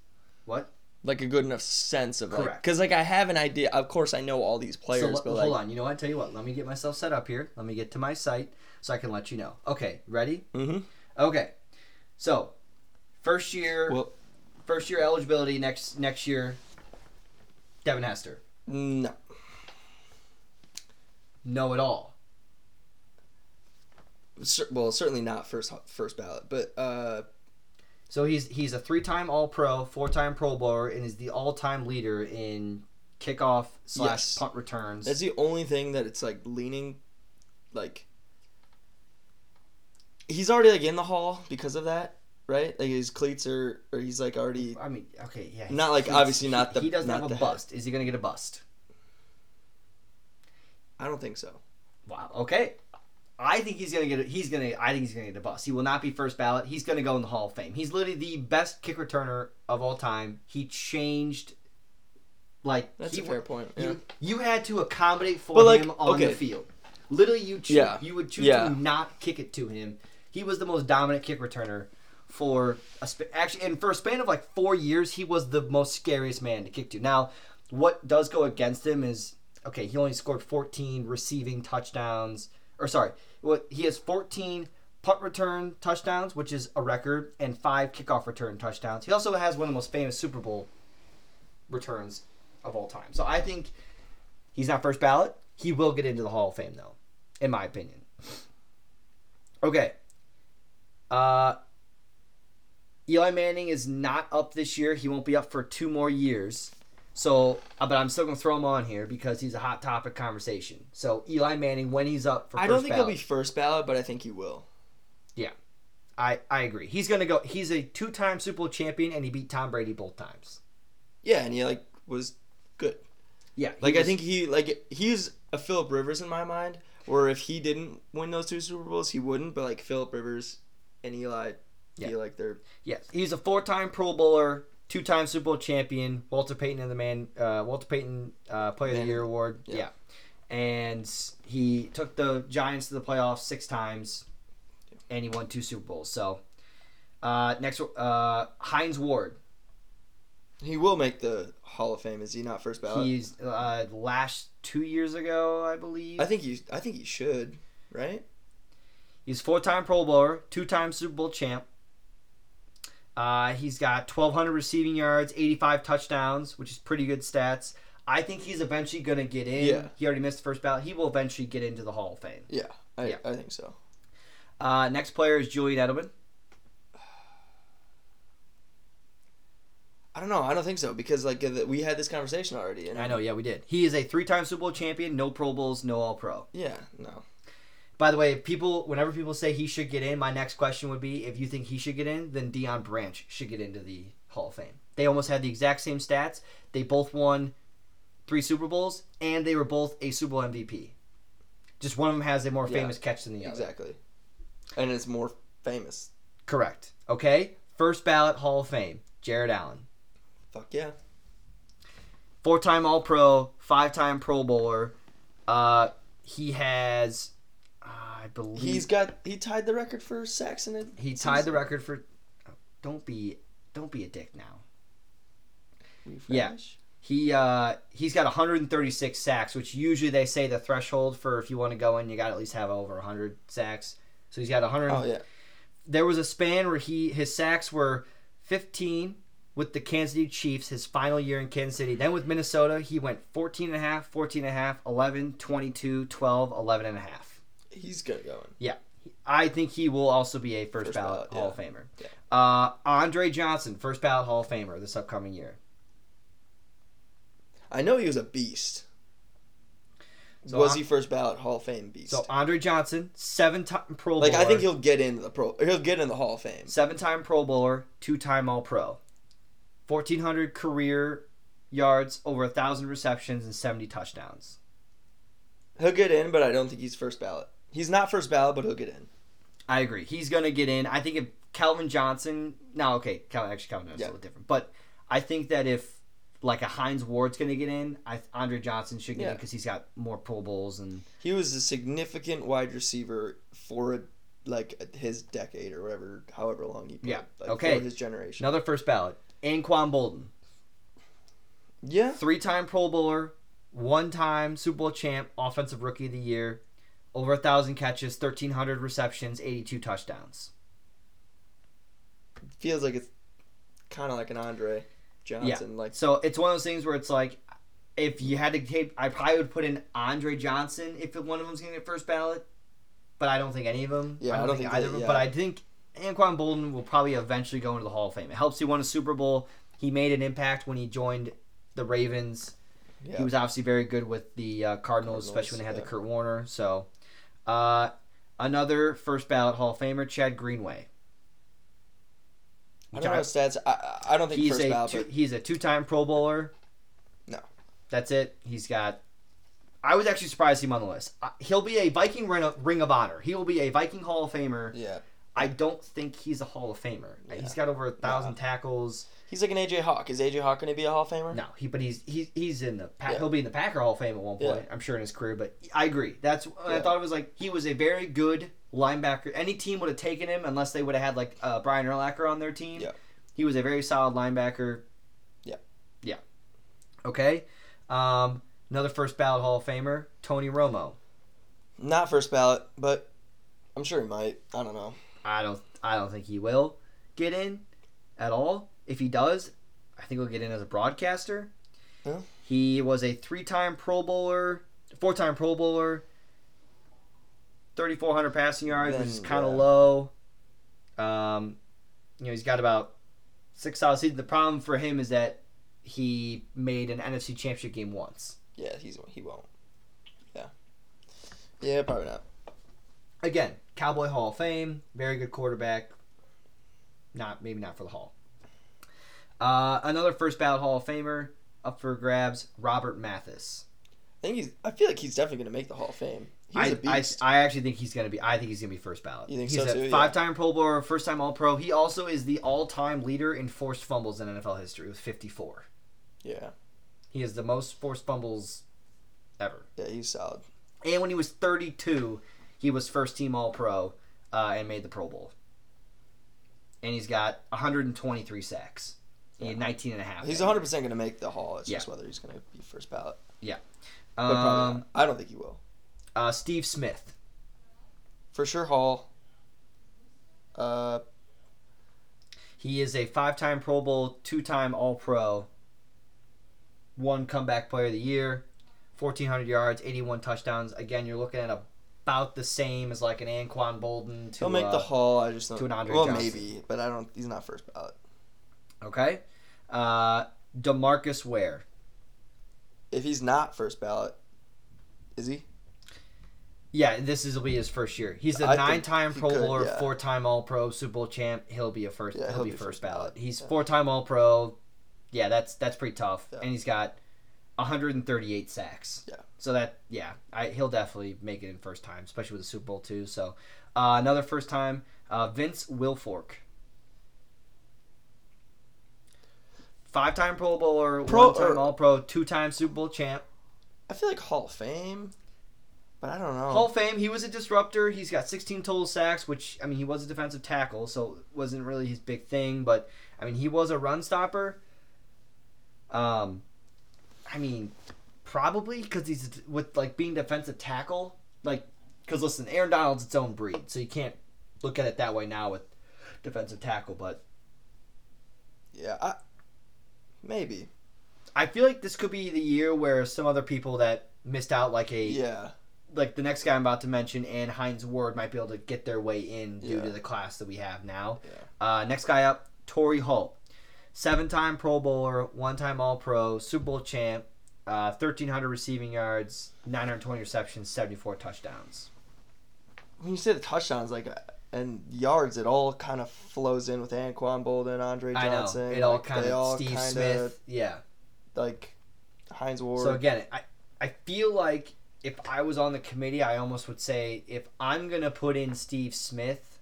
[SPEAKER 3] what
[SPEAKER 2] Like a good enough sense of like,
[SPEAKER 3] Correct.
[SPEAKER 2] because like I have an idea. Of course, I know all these players,
[SPEAKER 3] so,
[SPEAKER 2] but
[SPEAKER 3] l-
[SPEAKER 2] like,
[SPEAKER 3] hold on. You know what? Tell you what. Let me get myself set up here. Let me get to my site so I can let you know. Okay, ready?
[SPEAKER 2] hmm
[SPEAKER 3] Okay. So, first year,
[SPEAKER 2] well,
[SPEAKER 3] first year eligibility next next year. Devin Hester.
[SPEAKER 2] no,
[SPEAKER 3] No at all.
[SPEAKER 2] Well, certainly not first first ballot, but uh,
[SPEAKER 3] So he's he's a three-time All-Pro, four-time Pro Bowler, and is the all-time leader in kickoff slash
[SPEAKER 2] Yes.
[SPEAKER 3] punt returns.
[SPEAKER 2] that's the only thing that it's like leaning, like. He's already like in the hall because of that, right? Like his cleats are, or he's like already.
[SPEAKER 3] I mean, okay, yeah.
[SPEAKER 2] Not like, obviously not the-
[SPEAKER 3] He doesn't
[SPEAKER 2] not
[SPEAKER 3] have a
[SPEAKER 2] head.
[SPEAKER 3] bust. Is he gonna get a bust?
[SPEAKER 2] I don't think so.
[SPEAKER 3] Wow. Okay. I think he's gonna get. A, he's gonna. I think he's gonna get a bust. He will not be first ballot. He's gonna go in the Hall of Fame. He's literally the best kick returner of all time. He changed. Like
[SPEAKER 2] That's
[SPEAKER 3] he,
[SPEAKER 2] a fair point. Yeah.
[SPEAKER 3] You, you had to accommodate for
[SPEAKER 2] like,
[SPEAKER 3] him on the field. Literally, you choo-
[SPEAKER 2] Yeah.
[SPEAKER 3] you would choose
[SPEAKER 2] Yeah.
[SPEAKER 3] to not kick it to him. He was the most dominant kick returner for a sp- actually, and for a span of like four years, he was the most scariest man to kick to. Now, what does go against him is okay. He only scored 14 receiving touchdowns, or sorry, what he has 14 punt return touchdowns, which is a record, and five kickoff return touchdowns. He also has one of the most famous Super Bowl returns of all time. So I think he's not first ballot. He will get into the Hall of Fame, though, in my opinion. Okay. Uh, Eli Manning is not up this year. He won't be up for two more years. So, uh, but I'm still gonna throw him on here because he's a hot topic conversation. So Eli Manning, when he's up for,
[SPEAKER 2] I
[SPEAKER 3] first
[SPEAKER 2] don't think
[SPEAKER 3] ballot,
[SPEAKER 2] he'll be first ballot, but I think he will.
[SPEAKER 3] Yeah, I I agree. He's gonna go. He's a two-time Super Bowl champion, and he beat Tom Brady both times.
[SPEAKER 2] Yeah, and he like was good.
[SPEAKER 3] Yeah,
[SPEAKER 2] Like I think he like he's a Philip Rivers in my mind. Or if he didn't win those two Super Bowls, he wouldn't. But like Philip Rivers and Eli,
[SPEAKER 3] Yeah.
[SPEAKER 2] feel like they're
[SPEAKER 3] Yes, he's a four-time Pro Bowler, two-time Super Bowl champion. Walter Payton and the man, uh, Walter Payton uh, Player of the Year award.
[SPEAKER 2] Yeah.
[SPEAKER 3] Yeah. and he took the Giants to the playoffs six times, and he won two Super Bowls. So, uh, next, uh, Hines Ward.
[SPEAKER 2] he will make the Hall of Fame. Is he not first ballot?
[SPEAKER 3] He's uh, last two years ago, I believe.
[SPEAKER 2] I think he I think he should, right?
[SPEAKER 3] He's four-time Pro Bowler, two-time Super Bowl champ. Uh, he's got 1,200 receiving yards, 85 touchdowns, which is pretty good stats. I think he's eventually going to get in.
[SPEAKER 2] Yeah.
[SPEAKER 3] He already missed the first ballot. He will eventually get into the Hall of Fame.
[SPEAKER 2] Yeah, I
[SPEAKER 3] Yeah.
[SPEAKER 2] I think so.
[SPEAKER 3] Uh, next player is Julian Edelman.
[SPEAKER 2] I don't know. I don't think so because like uh, we had this conversation already. And
[SPEAKER 3] I know, yeah, we did. He is a three-time Super Bowl champion, no Pro Bowls, no All-Pro.
[SPEAKER 2] Yeah, no.
[SPEAKER 3] By the way, people, whenever people say he should get in, my next question would be: if you think he should get in, then Deion Branch should get into the Hall of Fame. They almost had the exact same stats. They both won three Super Bowls, and they were both a Super Bowl MVP. Just one of them has a more
[SPEAKER 2] Yeah,
[SPEAKER 3] famous catch than the other.
[SPEAKER 2] Exactly. And it's more famous.
[SPEAKER 3] Correct. Okay. First ballot Hall of Fame, Jared Allen.
[SPEAKER 2] Fuck yeah.
[SPEAKER 3] Four-time All-Pro, five-time Pro Bowler. Uh, he has, I believe,
[SPEAKER 2] He's got he tied the record for sacks in it.
[SPEAKER 3] he tied the record for. Don't be, don't be a dick now. Yeah. He uh he's got 136 sacks, which usually they say the threshold for if you want to go in, you got to at least have over 100 sacks. So he's got 100.
[SPEAKER 2] Oh yeah.
[SPEAKER 3] There was a span where he his sacks were 15 with the Kansas City Chiefs his final year in Kansas City. Then with Minnesota, he went 14 and a half, 14 and a half, 11, 22, 12, 11 and a half.
[SPEAKER 2] He's good going.
[SPEAKER 3] Yeah. I think he will also be a first,
[SPEAKER 2] First
[SPEAKER 3] ballot,
[SPEAKER 2] ballot,
[SPEAKER 3] Hall
[SPEAKER 2] yeah.
[SPEAKER 3] of Famer.
[SPEAKER 2] Yeah.
[SPEAKER 3] Uh, Andre Johnson, first ballot Hall of Famer this upcoming year.
[SPEAKER 2] I know he was a beast.
[SPEAKER 3] So
[SPEAKER 2] was he first ballot Hall of Fame beast?
[SPEAKER 3] So Andre Johnson, seven-time Pro
[SPEAKER 2] like I think he'll get into the pro. He'll get in the Hall of Fame.
[SPEAKER 3] seven-time Pro Bowler, two-time All-Pro, fourteen hundred career yards, over a thousand receptions, and seventy touchdowns.
[SPEAKER 2] He'll get in, but I don't think he's first ballot. He's not first ballot, but he'll get in.
[SPEAKER 3] I agree. He's gonna get in. I think if Calvin Johnson, no, okay, Calvin actually Calvin Johnson's
[SPEAKER 2] Yeah.
[SPEAKER 3] a little different, but I think that if like a Hines Ward's gonna get in, I Andre Johnson should get in because he's got more Pro Bowls and
[SPEAKER 2] He was a significant wide receiver for a, like his decade or whatever, however long he played.
[SPEAKER 3] Yeah,
[SPEAKER 2] Like,
[SPEAKER 3] okay.
[SPEAKER 2] For his generation.
[SPEAKER 3] another first ballot. Anquan Boldin,
[SPEAKER 2] Yeah.
[SPEAKER 3] three-time Pro Bowler, one-time Super Bowl champ, offensive rookie of the year, over a thousand catches, thirteen hundred receptions, eighty-two touchdowns.
[SPEAKER 2] Feels like it's kind of like an Andre Johnson. Like
[SPEAKER 3] So it's one of those things where it's like, if you had to take, I probably would put in Andre Johnson if one of them's going to get first ballot, but I don't think any of them.
[SPEAKER 2] Yeah,
[SPEAKER 3] I don't, think, either of them.
[SPEAKER 2] they-
[SPEAKER 3] But. I think Anquan Boldin will probably eventually go into the Hall of Fame. It helps he won a Super Bowl. He made an impact when he joined the Ravens.
[SPEAKER 2] yeah.
[SPEAKER 3] He was obviously very good with the uh, Cardinals, especially when they had
[SPEAKER 2] Cardinals,
[SPEAKER 3] the Kurt Warner. So, uh, another first ballot Hall of Famer, Chad Greenway.
[SPEAKER 2] I don't know stats. I I don't think
[SPEAKER 3] He's
[SPEAKER 2] first
[SPEAKER 3] a
[SPEAKER 2] ballot,
[SPEAKER 3] two,
[SPEAKER 2] but
[SPEAKER 3] he's a two-time Pro Bowler.
[SPEAKER 2] No.
[SPEAKER 3] that's it. He's got. I was actually surprised him on the list. Uh, He'll be a Viking Ring of, Ring of Honor. He will be a Viking Hall of Famer.
[SPEAKER 2] yeah,
[SPEAKER 3] I don't think he's a Hall of Famer.
[SPEAKER 2] Yeah.
[SPEAKER 3] He's got over a thousand tackles.
[SPEAKER 2] He's like an AJ Hawk. Is AJ Hawk going to be a Hall of Famer?
[SPEAKER 3] No, he but he's he's he's in the.
[SPEAKER 2] Yeah.
[SPEAKER 3] He'll be in the Packer Hall of Fame at one point.
[SPEAKER 2] Yeah.
[SPEAKER 3] I'm sure in his career. But I agree. That's I thought it was like he was a very good linebacker. Any team would have taken him unless they would have had like uh, Brian Urlacher on their team.
[SPEAKER 2] Yeah.
[SPEAKER 3] He was a very solid linebacker.
[SPEAKER 2] Yeah.
[SPEAKER 3] Yeah. Okay. Um, another first ballot Hall of Famer, Tony Romo.
[SPEAKER 2] Not first ballot, but I'm sure he might. I don't know.
[SPEAKER 3] I don't I don't think he will get in at all. If he does, I think he'll get in as a broadcaster.
[SPEAKER 2] Yeah.
[SPEAKER 3] He was a three-time Pro Bowler, four-time Pro Bowler, 3,400 passing yards, which is kind of
[SPEAKER 2] yeah.
[SPEAKER 3] low. Um, you know, he's got about six thousand. See, the problem for him is that he made an NFC Championship game once.
[SPEAKER 2] Yeah, he's he won't. Yeah. Yeah, probably not.
[SPEAKER 3] Again, Cowboy Hall of Fame, very good quarterback. Not maybe not for the Hall. Uh, another first ballot Hall of Famer up for grabs, Robert Mathis.
[SPEAKER 2] I think he's. I feel like he's definitely going to make the Hall of Fame. He's
[SPEAKER 3] I,
[SPEAKER 2] a
[SPEAKER 3] I,
[SPEAKER 2] beast.
[SPEAKER 3] I actually think he's gonna be. I think he's gonna be first ballot.
[SPEAKER 2] You think
[SPEAKER 3] he's
[SPEAKER 2] so
[SPEAKER 3] a
[SPEAKER 2] too?
[SPEAKER 3] Five-time Pro Bowler, first-time All-Pro. He also is the all-time leader in forced fumbles in NFL history with 54.
[SPEAKER 2] yeah,
[SPEAKER 3] He has the most forced fumbles ever.
[SPEAKER 2] yeah, he's solid.
[SPEAKER 3] And when he was 32, he was first-team All-Pro uh, and made the Pro Bowl. And he's got 123 sacks. Had 19 and a half.
[SPEAKER 2] He's 100 percent going to make the Hall. It's
[SPEAKER 3] Yeah.
[SPEAKER 2] just whether he's going to be first ballot. Yeah.
[SPEAKER 3] Um.
[SPEAKER 2] I don't think he will.
[SPEAKER 3] uh, Steve Smith.
[SPEAKER 2] For sure, Hall. Uh,
[SPEAKER 3] He is a five-time Pro Bowl, two-time All-Pro, one comeback player of the year, 1,400 yards, 81 touchdowns. Again, you're looking at about the same as like an Anquan Boldin. To,
[SPEAKER 2] he'll make
[SPEAKER 3] uh,
[SPEAKER 2] the Hall. I just don't.
[SPEAKER 3] to an Andre
[SPEAKER 2] well,
[SPEAKER 3] Johnson.
[SPEAKER 2] maybe, but I don't. He's not first ballot.
[SPEAKER 3] Okay. Uh, DeMarcus Ware.
[SPEAKER 2] If he's not first ballot, is he?
[SPEAKER 3] Yeah, this is will be his first year. He's a
[SPEAKER 2] I
[SPEAKER 3] nine-time Pro
[SPEAKER 2] could,
[SPEAKER 3] Bowler,
[SPEAKER 2] yeah.
[SPEAKER 3] four-time All-Pro, Super Bowl champ. He'll be a first.
[SPEAKER 2] Yeah,
[SPEAKER 3] he'll, be, first ballot. He's
[SPEAKER 2] yeah.
[SPEAKER 3] four-time All-Pro, yeah, that's that's pretty tough. And he's got 138 sacks.
[SPEAKER 2] Yeah.
[SPEAKER 3] So that yeah, I, he'll definitely make it in first time, especially with the Super Bowl too. So uh, another first time, uh, Vince Wilfork. Five time Pro Bowler,
[SPEAKER 2] Pro-
[SPEAKER 3] one time
[SPEAKER 2] or-
[SPEAKER 3] All Pro, two time Super Bowl champ.
[SPEAKER 2] I feel like Hall of Fame, but I don't know.
[SPEAKER 3] Hall of Fame. He was a disruptor. He's got 16 total sacks, which I mean, he was a defensive tackle, so it wasn't really his big thing. But I mean, he was a run stopper. Um, I mean, probably because he's with like being defensive tackle. Like, because listen, Aaron Donald's its own breed, so you can't look at it that way now with defensive tackle. But
[SPEAKER 2] yeah, I, maybe.
[SPEAKER 3] I feel like this could be the year where some other people that missed out, like a
[SPEAKER 2] Yeah,
[SPEAKER 3] like the next guy I'm about to mention and Hines Ward might be able to get their way in due
[SPEAKER 2] Yeah.
[SPEAKER 3] to the class that we have now.
[SPEAKER 2] yeah.
[SPEAKER 3] Uh, next guy up, Torry Holt. Seven time Pro Bowler, one time All Pro, Super Bowl champ, uh, 1,300 receiving yards, 920 receptions, 74 touchdowns.
[SPEAKER 2] When you say the touchdowns, like, and yards, it all kind of flows in with Anquan Boldin, Andre
[SPEAKER 3] I know.
[SPEAKER 2] Johnson.
[SPEAKER 3] It all
[SPEAKER 2] like,
[SPEAKER 3] kind of Steve
[SPEAKER 2] kinda,
[SPEAKER 3] Smith. Yeah.
[SPEAKER 2] like Hines Ward.
[SPEAKER 3] So again, I, I feel like if I was on the committee, I almost would say if I'm going to put in Steve Smith,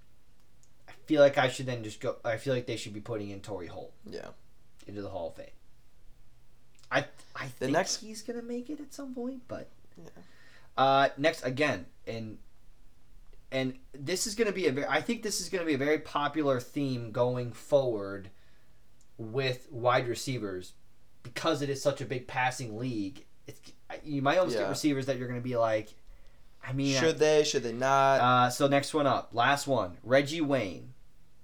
[SPEAKER 3] I feel like I should then just go. I feel like they should be putting in Torry Holt.
[SPEAKER 2] yeah,
[SPEAKER 3] into the Hall of Fame. I I
[SPEAKER 2] The
[SPEAKER 3] think
[SPEAKER 2] next-
[SPEAKER 3] he's gonna make it at some point, but
[SPEAKER 2] Yeah.
[SPEAKER 3] uh, next again and and this is gonna be a very I think this is gonna be a very popular theme going forward with wide receivers because it is such a big passing league. It's you might almost
[SPEAKER 2] Yeah.
[SPEAKER 3] get receivers that you're gonna be like, I mean, I-
[SPEAKER 2] should they? Should they not?
[SPEAKER 3] uh, so next one up, last one, Reggie Wayne,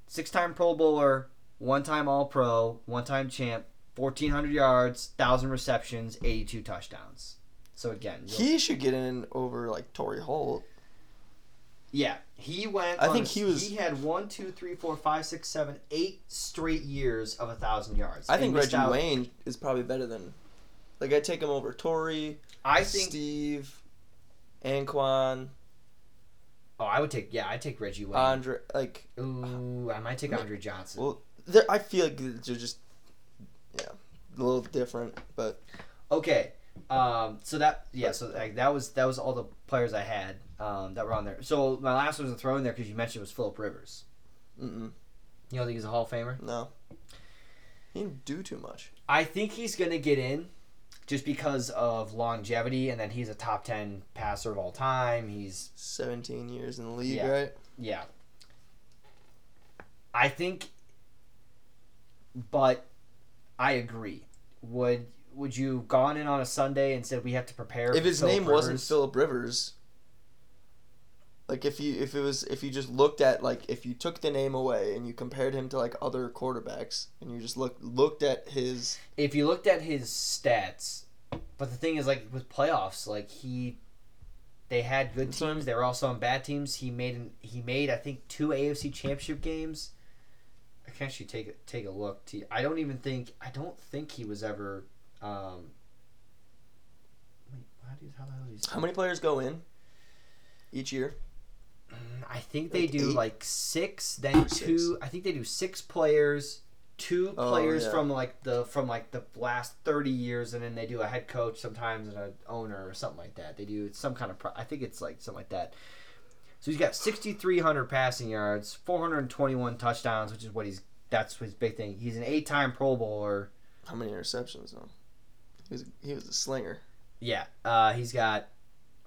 [SPEAKER 3] six-time Pro Bowler, one-time All-Pro, one-time champ, fourteen hundred yards, thousand receptions, eighty-two touchdowns. So again,
[SPEAKER 2] he should get in over like Torry Holt.
[SPEAKER 3] Yeah, he went.
[SPEAKER 2] I
[SPEAKER 3] on
[SPEAKER 2] think
[SPEAKER 3] a-
[SPEAKER 2] he was-
[SPEAKER 3] He had one, two, three, four, five, six, seven, eight straight years of a thousand yards.
[SPEAKER 2] I think Reggie
[SPEAKER 3] out-
[SPEAKER 2] Wayne is probably better than. Like I take him over Torry,
[SPEAKER 3] I think.
[SPEAKER 2] Steve, Anquan,
[SPEAKER 3] oh, I would take. Yeah, I'd take Reggie Wayne.
[SPEAKER 2] Andre. Like,
[SPEAKER 3] Ooh, I might take Andre Johnson.
[SPEAKER 2] well, they're- I feel like they're just, yeah, a little different. But
[SPEAKER 3] Okay. Um, so that yeah, so like, that was that was all the players I had um, that were on there. So my last one was a throw in there because you mentioned it was Philip Rivers.
[SPEAKER 2] mm-mm,
[SPEAKER 3] You don't think he's a Hall of Famer?
[SPEAKER 2] no, he didn't do too much.
[SPEAKER 3] I think he's gonna get in, just because of longevity, and then he's a top ten passer of all time. He's
[SPEAKER 2] Seventeen years in the league,
[SPEAKER 3] Yeah.
[SPEAKER 2] right?
[SPEAKER 3] yeah. I think, but I agree. Would would you have gone in on a Sunday and said we have to prepare?
[SPEAKER 2] If his
[SPEAKER 3] Phillip
[SPEAKER 2] name wasn't Philip Rivers, like if you if it was if you just looked at like if you took the name away and you compared him to like other quarterbacks and you just looked looked at his
[SPEAKER 3] if you looked at his stats, but the thing is, like with playoffs, like he, they had good teams. They were also on bad teams. He made an, he made I think two AFC Championship games. I can actually take a, take a look. To, I don't even think I don't think he was ever. Um, wait, how do you, how the hell do you
[SPEAKER 2] how many players go in each year?
[SPEAKER 3] Mm, I think they
[SPEAKER 2] Like
[SPEAKER 3] do
[SPEAKER 2] eight?
[SPEAKER 3] like six, then
[SPEAKER 2] Six.
[SPEAKER 3] two. I think they do six players, two
[SPEAKER 2] Oh,
[SPEAKER 3] players
[SPEAKER 2] yeah.
[SPEAKER 3] from like the from like the last thirty years, and then they do a head coach sometimes and an owner or something like that. They do some kind of. Pro- I think it's like something like that. So he's got sixty three hundred passing yards, four hundred twenty one touchdowns, which is what he's. That's his big thing. He's an eight time Pro Bowler.
[SPEAKER 2] How many interceptions though? He was he was a slinger.
[SPEAKER 3] Yeah, uh, he's got.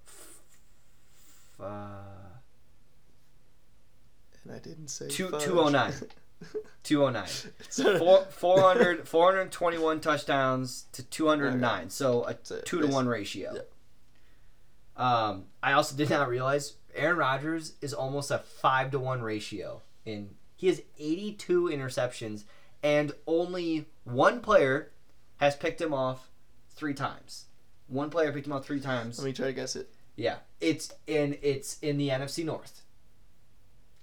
[SPEAKER 3] f- Uh,
[SPEAKER 2] And I didn't say
[SPEAKER 3] Two- 209. 209. Four, 400, 421 touchdowns to 209. So a
[SPEAKER 2] That's it,
[SPEAKER 3] two to one ratio. Um, I also did not realize Aaron Rodgers is almost a five to one ratio. In he has 82 interceptions, and only one player has picked him off three times. One player picked him off three times.
[SPEAKER 2] Let me try to guess it.
[SPEAKER 3] Yeah, it's in it's in the NFC North.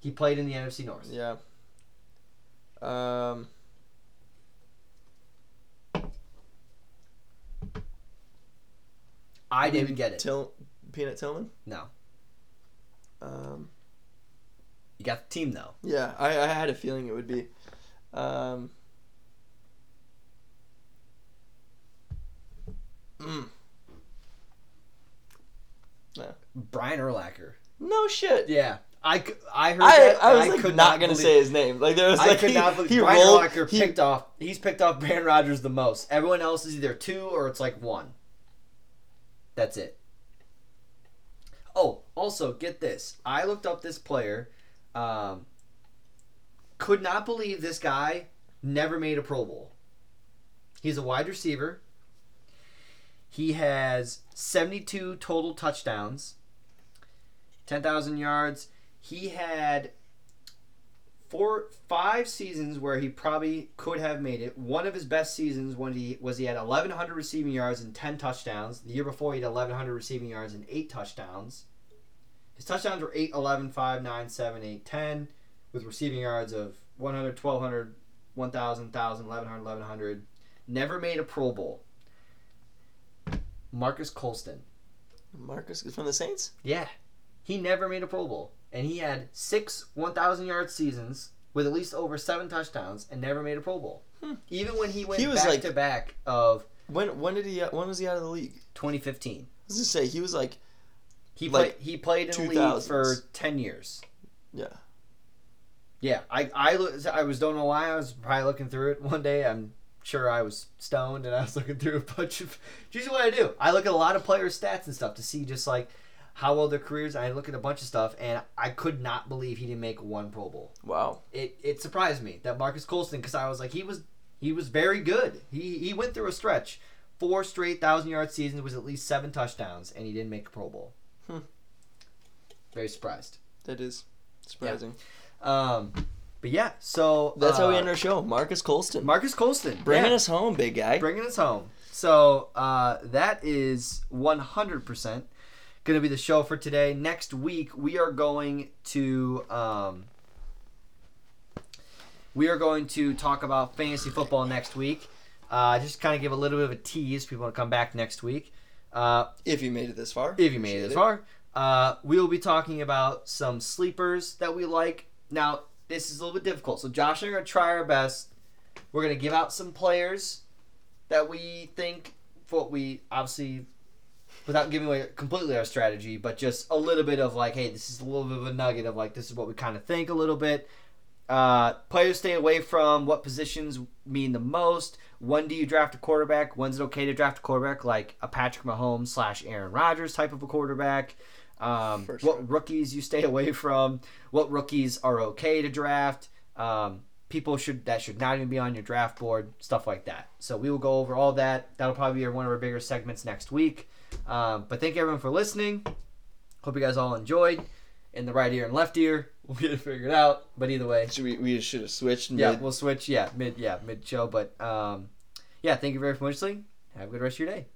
[SPEAKER 3] He played in the NFC North.
[SPEAKER 2] Yeah. Um.
[SPEAKER 3] I didn't get it.
[SPEAKER 2] Till Peanut Tillman.
[SPEAKER 3] No,
[SPEAKER 2] Um.
[SPEAKER 3] you got the team though.
[SPEAKER 2] Yeah, I, I had a feeling it would be. Um. Mm.
[SPEAKER 3] Brian Urlacher.
[SPEAKER 2] No shit.
[SPEAKER 3] Yeah, I, I heard
[SPEAKER 2] I,
[SPEAKER 3] that.
[SPEAKER 2] I was
[SPEAKER 3] and
[SPEAKER 2] like
[SPEAKER 3] could
[SPEAKER 2] not, gonna say his name. Like there was
[SPEAKER 3] I
[SPEAKER 2] like
[SPEAKER 3] could
[SPEAKER 2] he,
[SPEAKER 3] not believe
[SPEAKER 2] he
[SPEAKER 3] Brian
[SPEAKER 2] rolled.
[SPEAKER 3] Urlacher
[SPEAKER 2] he-
[SPEAKER 3] picked off. He's picked off Brandon Rogers the most. Everyone else is either two or it's like one. That's it. Oh, also get this. I looked up this player. Um, could not believe this guy never made a Pro Bowl. He's a wide receiver. He has 72 total touchdowns, 10,000 yards. He had four, five seasons where he probably could have made it. One of his best seasons when he was he had 1,100 receiving yards and 10 touchdowns. The year before he had 1,100 receiving yards and eight touchdowns. His touchdowns were 8, 11, 5, 9, 7, 8, 10, with receiving yards of 100, 1,200, 1,000, 1,000, 1,100, 1,100. Never made a Pro Bowl. Marques Colston.
[SPEAKER 2] Marques is from the Saints.
[SPEAKER 3] Yeah. He never made a Pro Bowl. And he had six 1,000 yard seasons with at least over seven touchdowns and never made a Pro Bowl.
[SPEAKER 2] Hmm.
[SPEAKER 3] Even when he went
[SPEAKER 2] He was
[SPEAKER 3] back
[SPEAKER 2] like-
[SPEAKER 3] to back of
[SPEAKER 2] When when did he when was he out of the league?
[SPEAKER 3] 2015.
[SPEAKER 2] I was gonna say he was like
[SPEAKER 3] He
[SPEAKER 2] Like
[SPEAKER 3] played. He played in the league for ten years.
[SPEAKER 2] yeah.
[SPEAKER 3] Yeah, I I I was don't know why I was probably looking through it one day. I'm sure I was stoned and I was looking through a bunch of. Usually what I do, I look at a lot of players' stats and stuff to see just like how well their careers. I look at a bunch of stuff and I could not believe he didn't make one Pro Bowl.
[SPEAKER 2] Wow.
[SPEAKER 3] It it surprised me that Marques Colston because I was like he was he was very good. He he went through a stretch, four straight thousand yard seasons with at least seven touchdowns and he didn't make a Pro Bowl.
[SPEAKER 2] Hmm.
[SPEAKER 3] Very surprised.
[SPEAKER 2] That is surprising.
[SPEAKER 3] Um, but yeah, so
[SPEAKER 2] That's how we
[SPEAKER 3] uh,
[SPEAKER 2] end our show. Marques Colston.
[SPEAKER 3] Marques Colston
[SPEAKER 2] Bringing
[SPEAKER 3] yeah,
[SPEAKER 2] us home, big guy.
[SPEAKER 3] bringing us home. So uh, that is one hundred percent going to be the show for today. Next week we are going to um, we are going to talk about fantasy football next week. Uh, just kind of give a little bit of a tease. People want to come back next week. Uh,
[SPEAKER 2] if you made it this far.
[SPEAKER 3] if you made it this far. Uh, we will be talking about some sleepers that we like. Now, this is a little bit difficult. So, Josh and I are going to try our best. We're going to give out some players that we think, what we obviously, without giving away completely our strategy, but just a little bit of like, hey, this is a little bit of a nugget of like, this is what we kind of think a little bit. Uh, players stay away from what positions mean the most. When do you draft a quarterback? When's it okay to draft a quarterback like a Patrick Mahomes slash Aaron Rodgers type of a quarterback? Um,
[SPEAKER 2] sure.
[SPEAKER 3] What rookies you stay away from? What rookies are okay to draft? Um, people should that should not even be on your draft board. Stuff like that. So we will go over all that. That'll probably be one of our bigger segments next week. Um, but thank you everyone for listening. Hope you guys all enjoyed. In the right ear and left ear, we'll get it figured out. But either way,
[SPEAKER 2] Should we we should have switched.
[SPEAKER 3] yeah, we'll switch. Yeah, mid yeah mid show. But um, yeah, thank you very much for listening. Have a good rest of your day.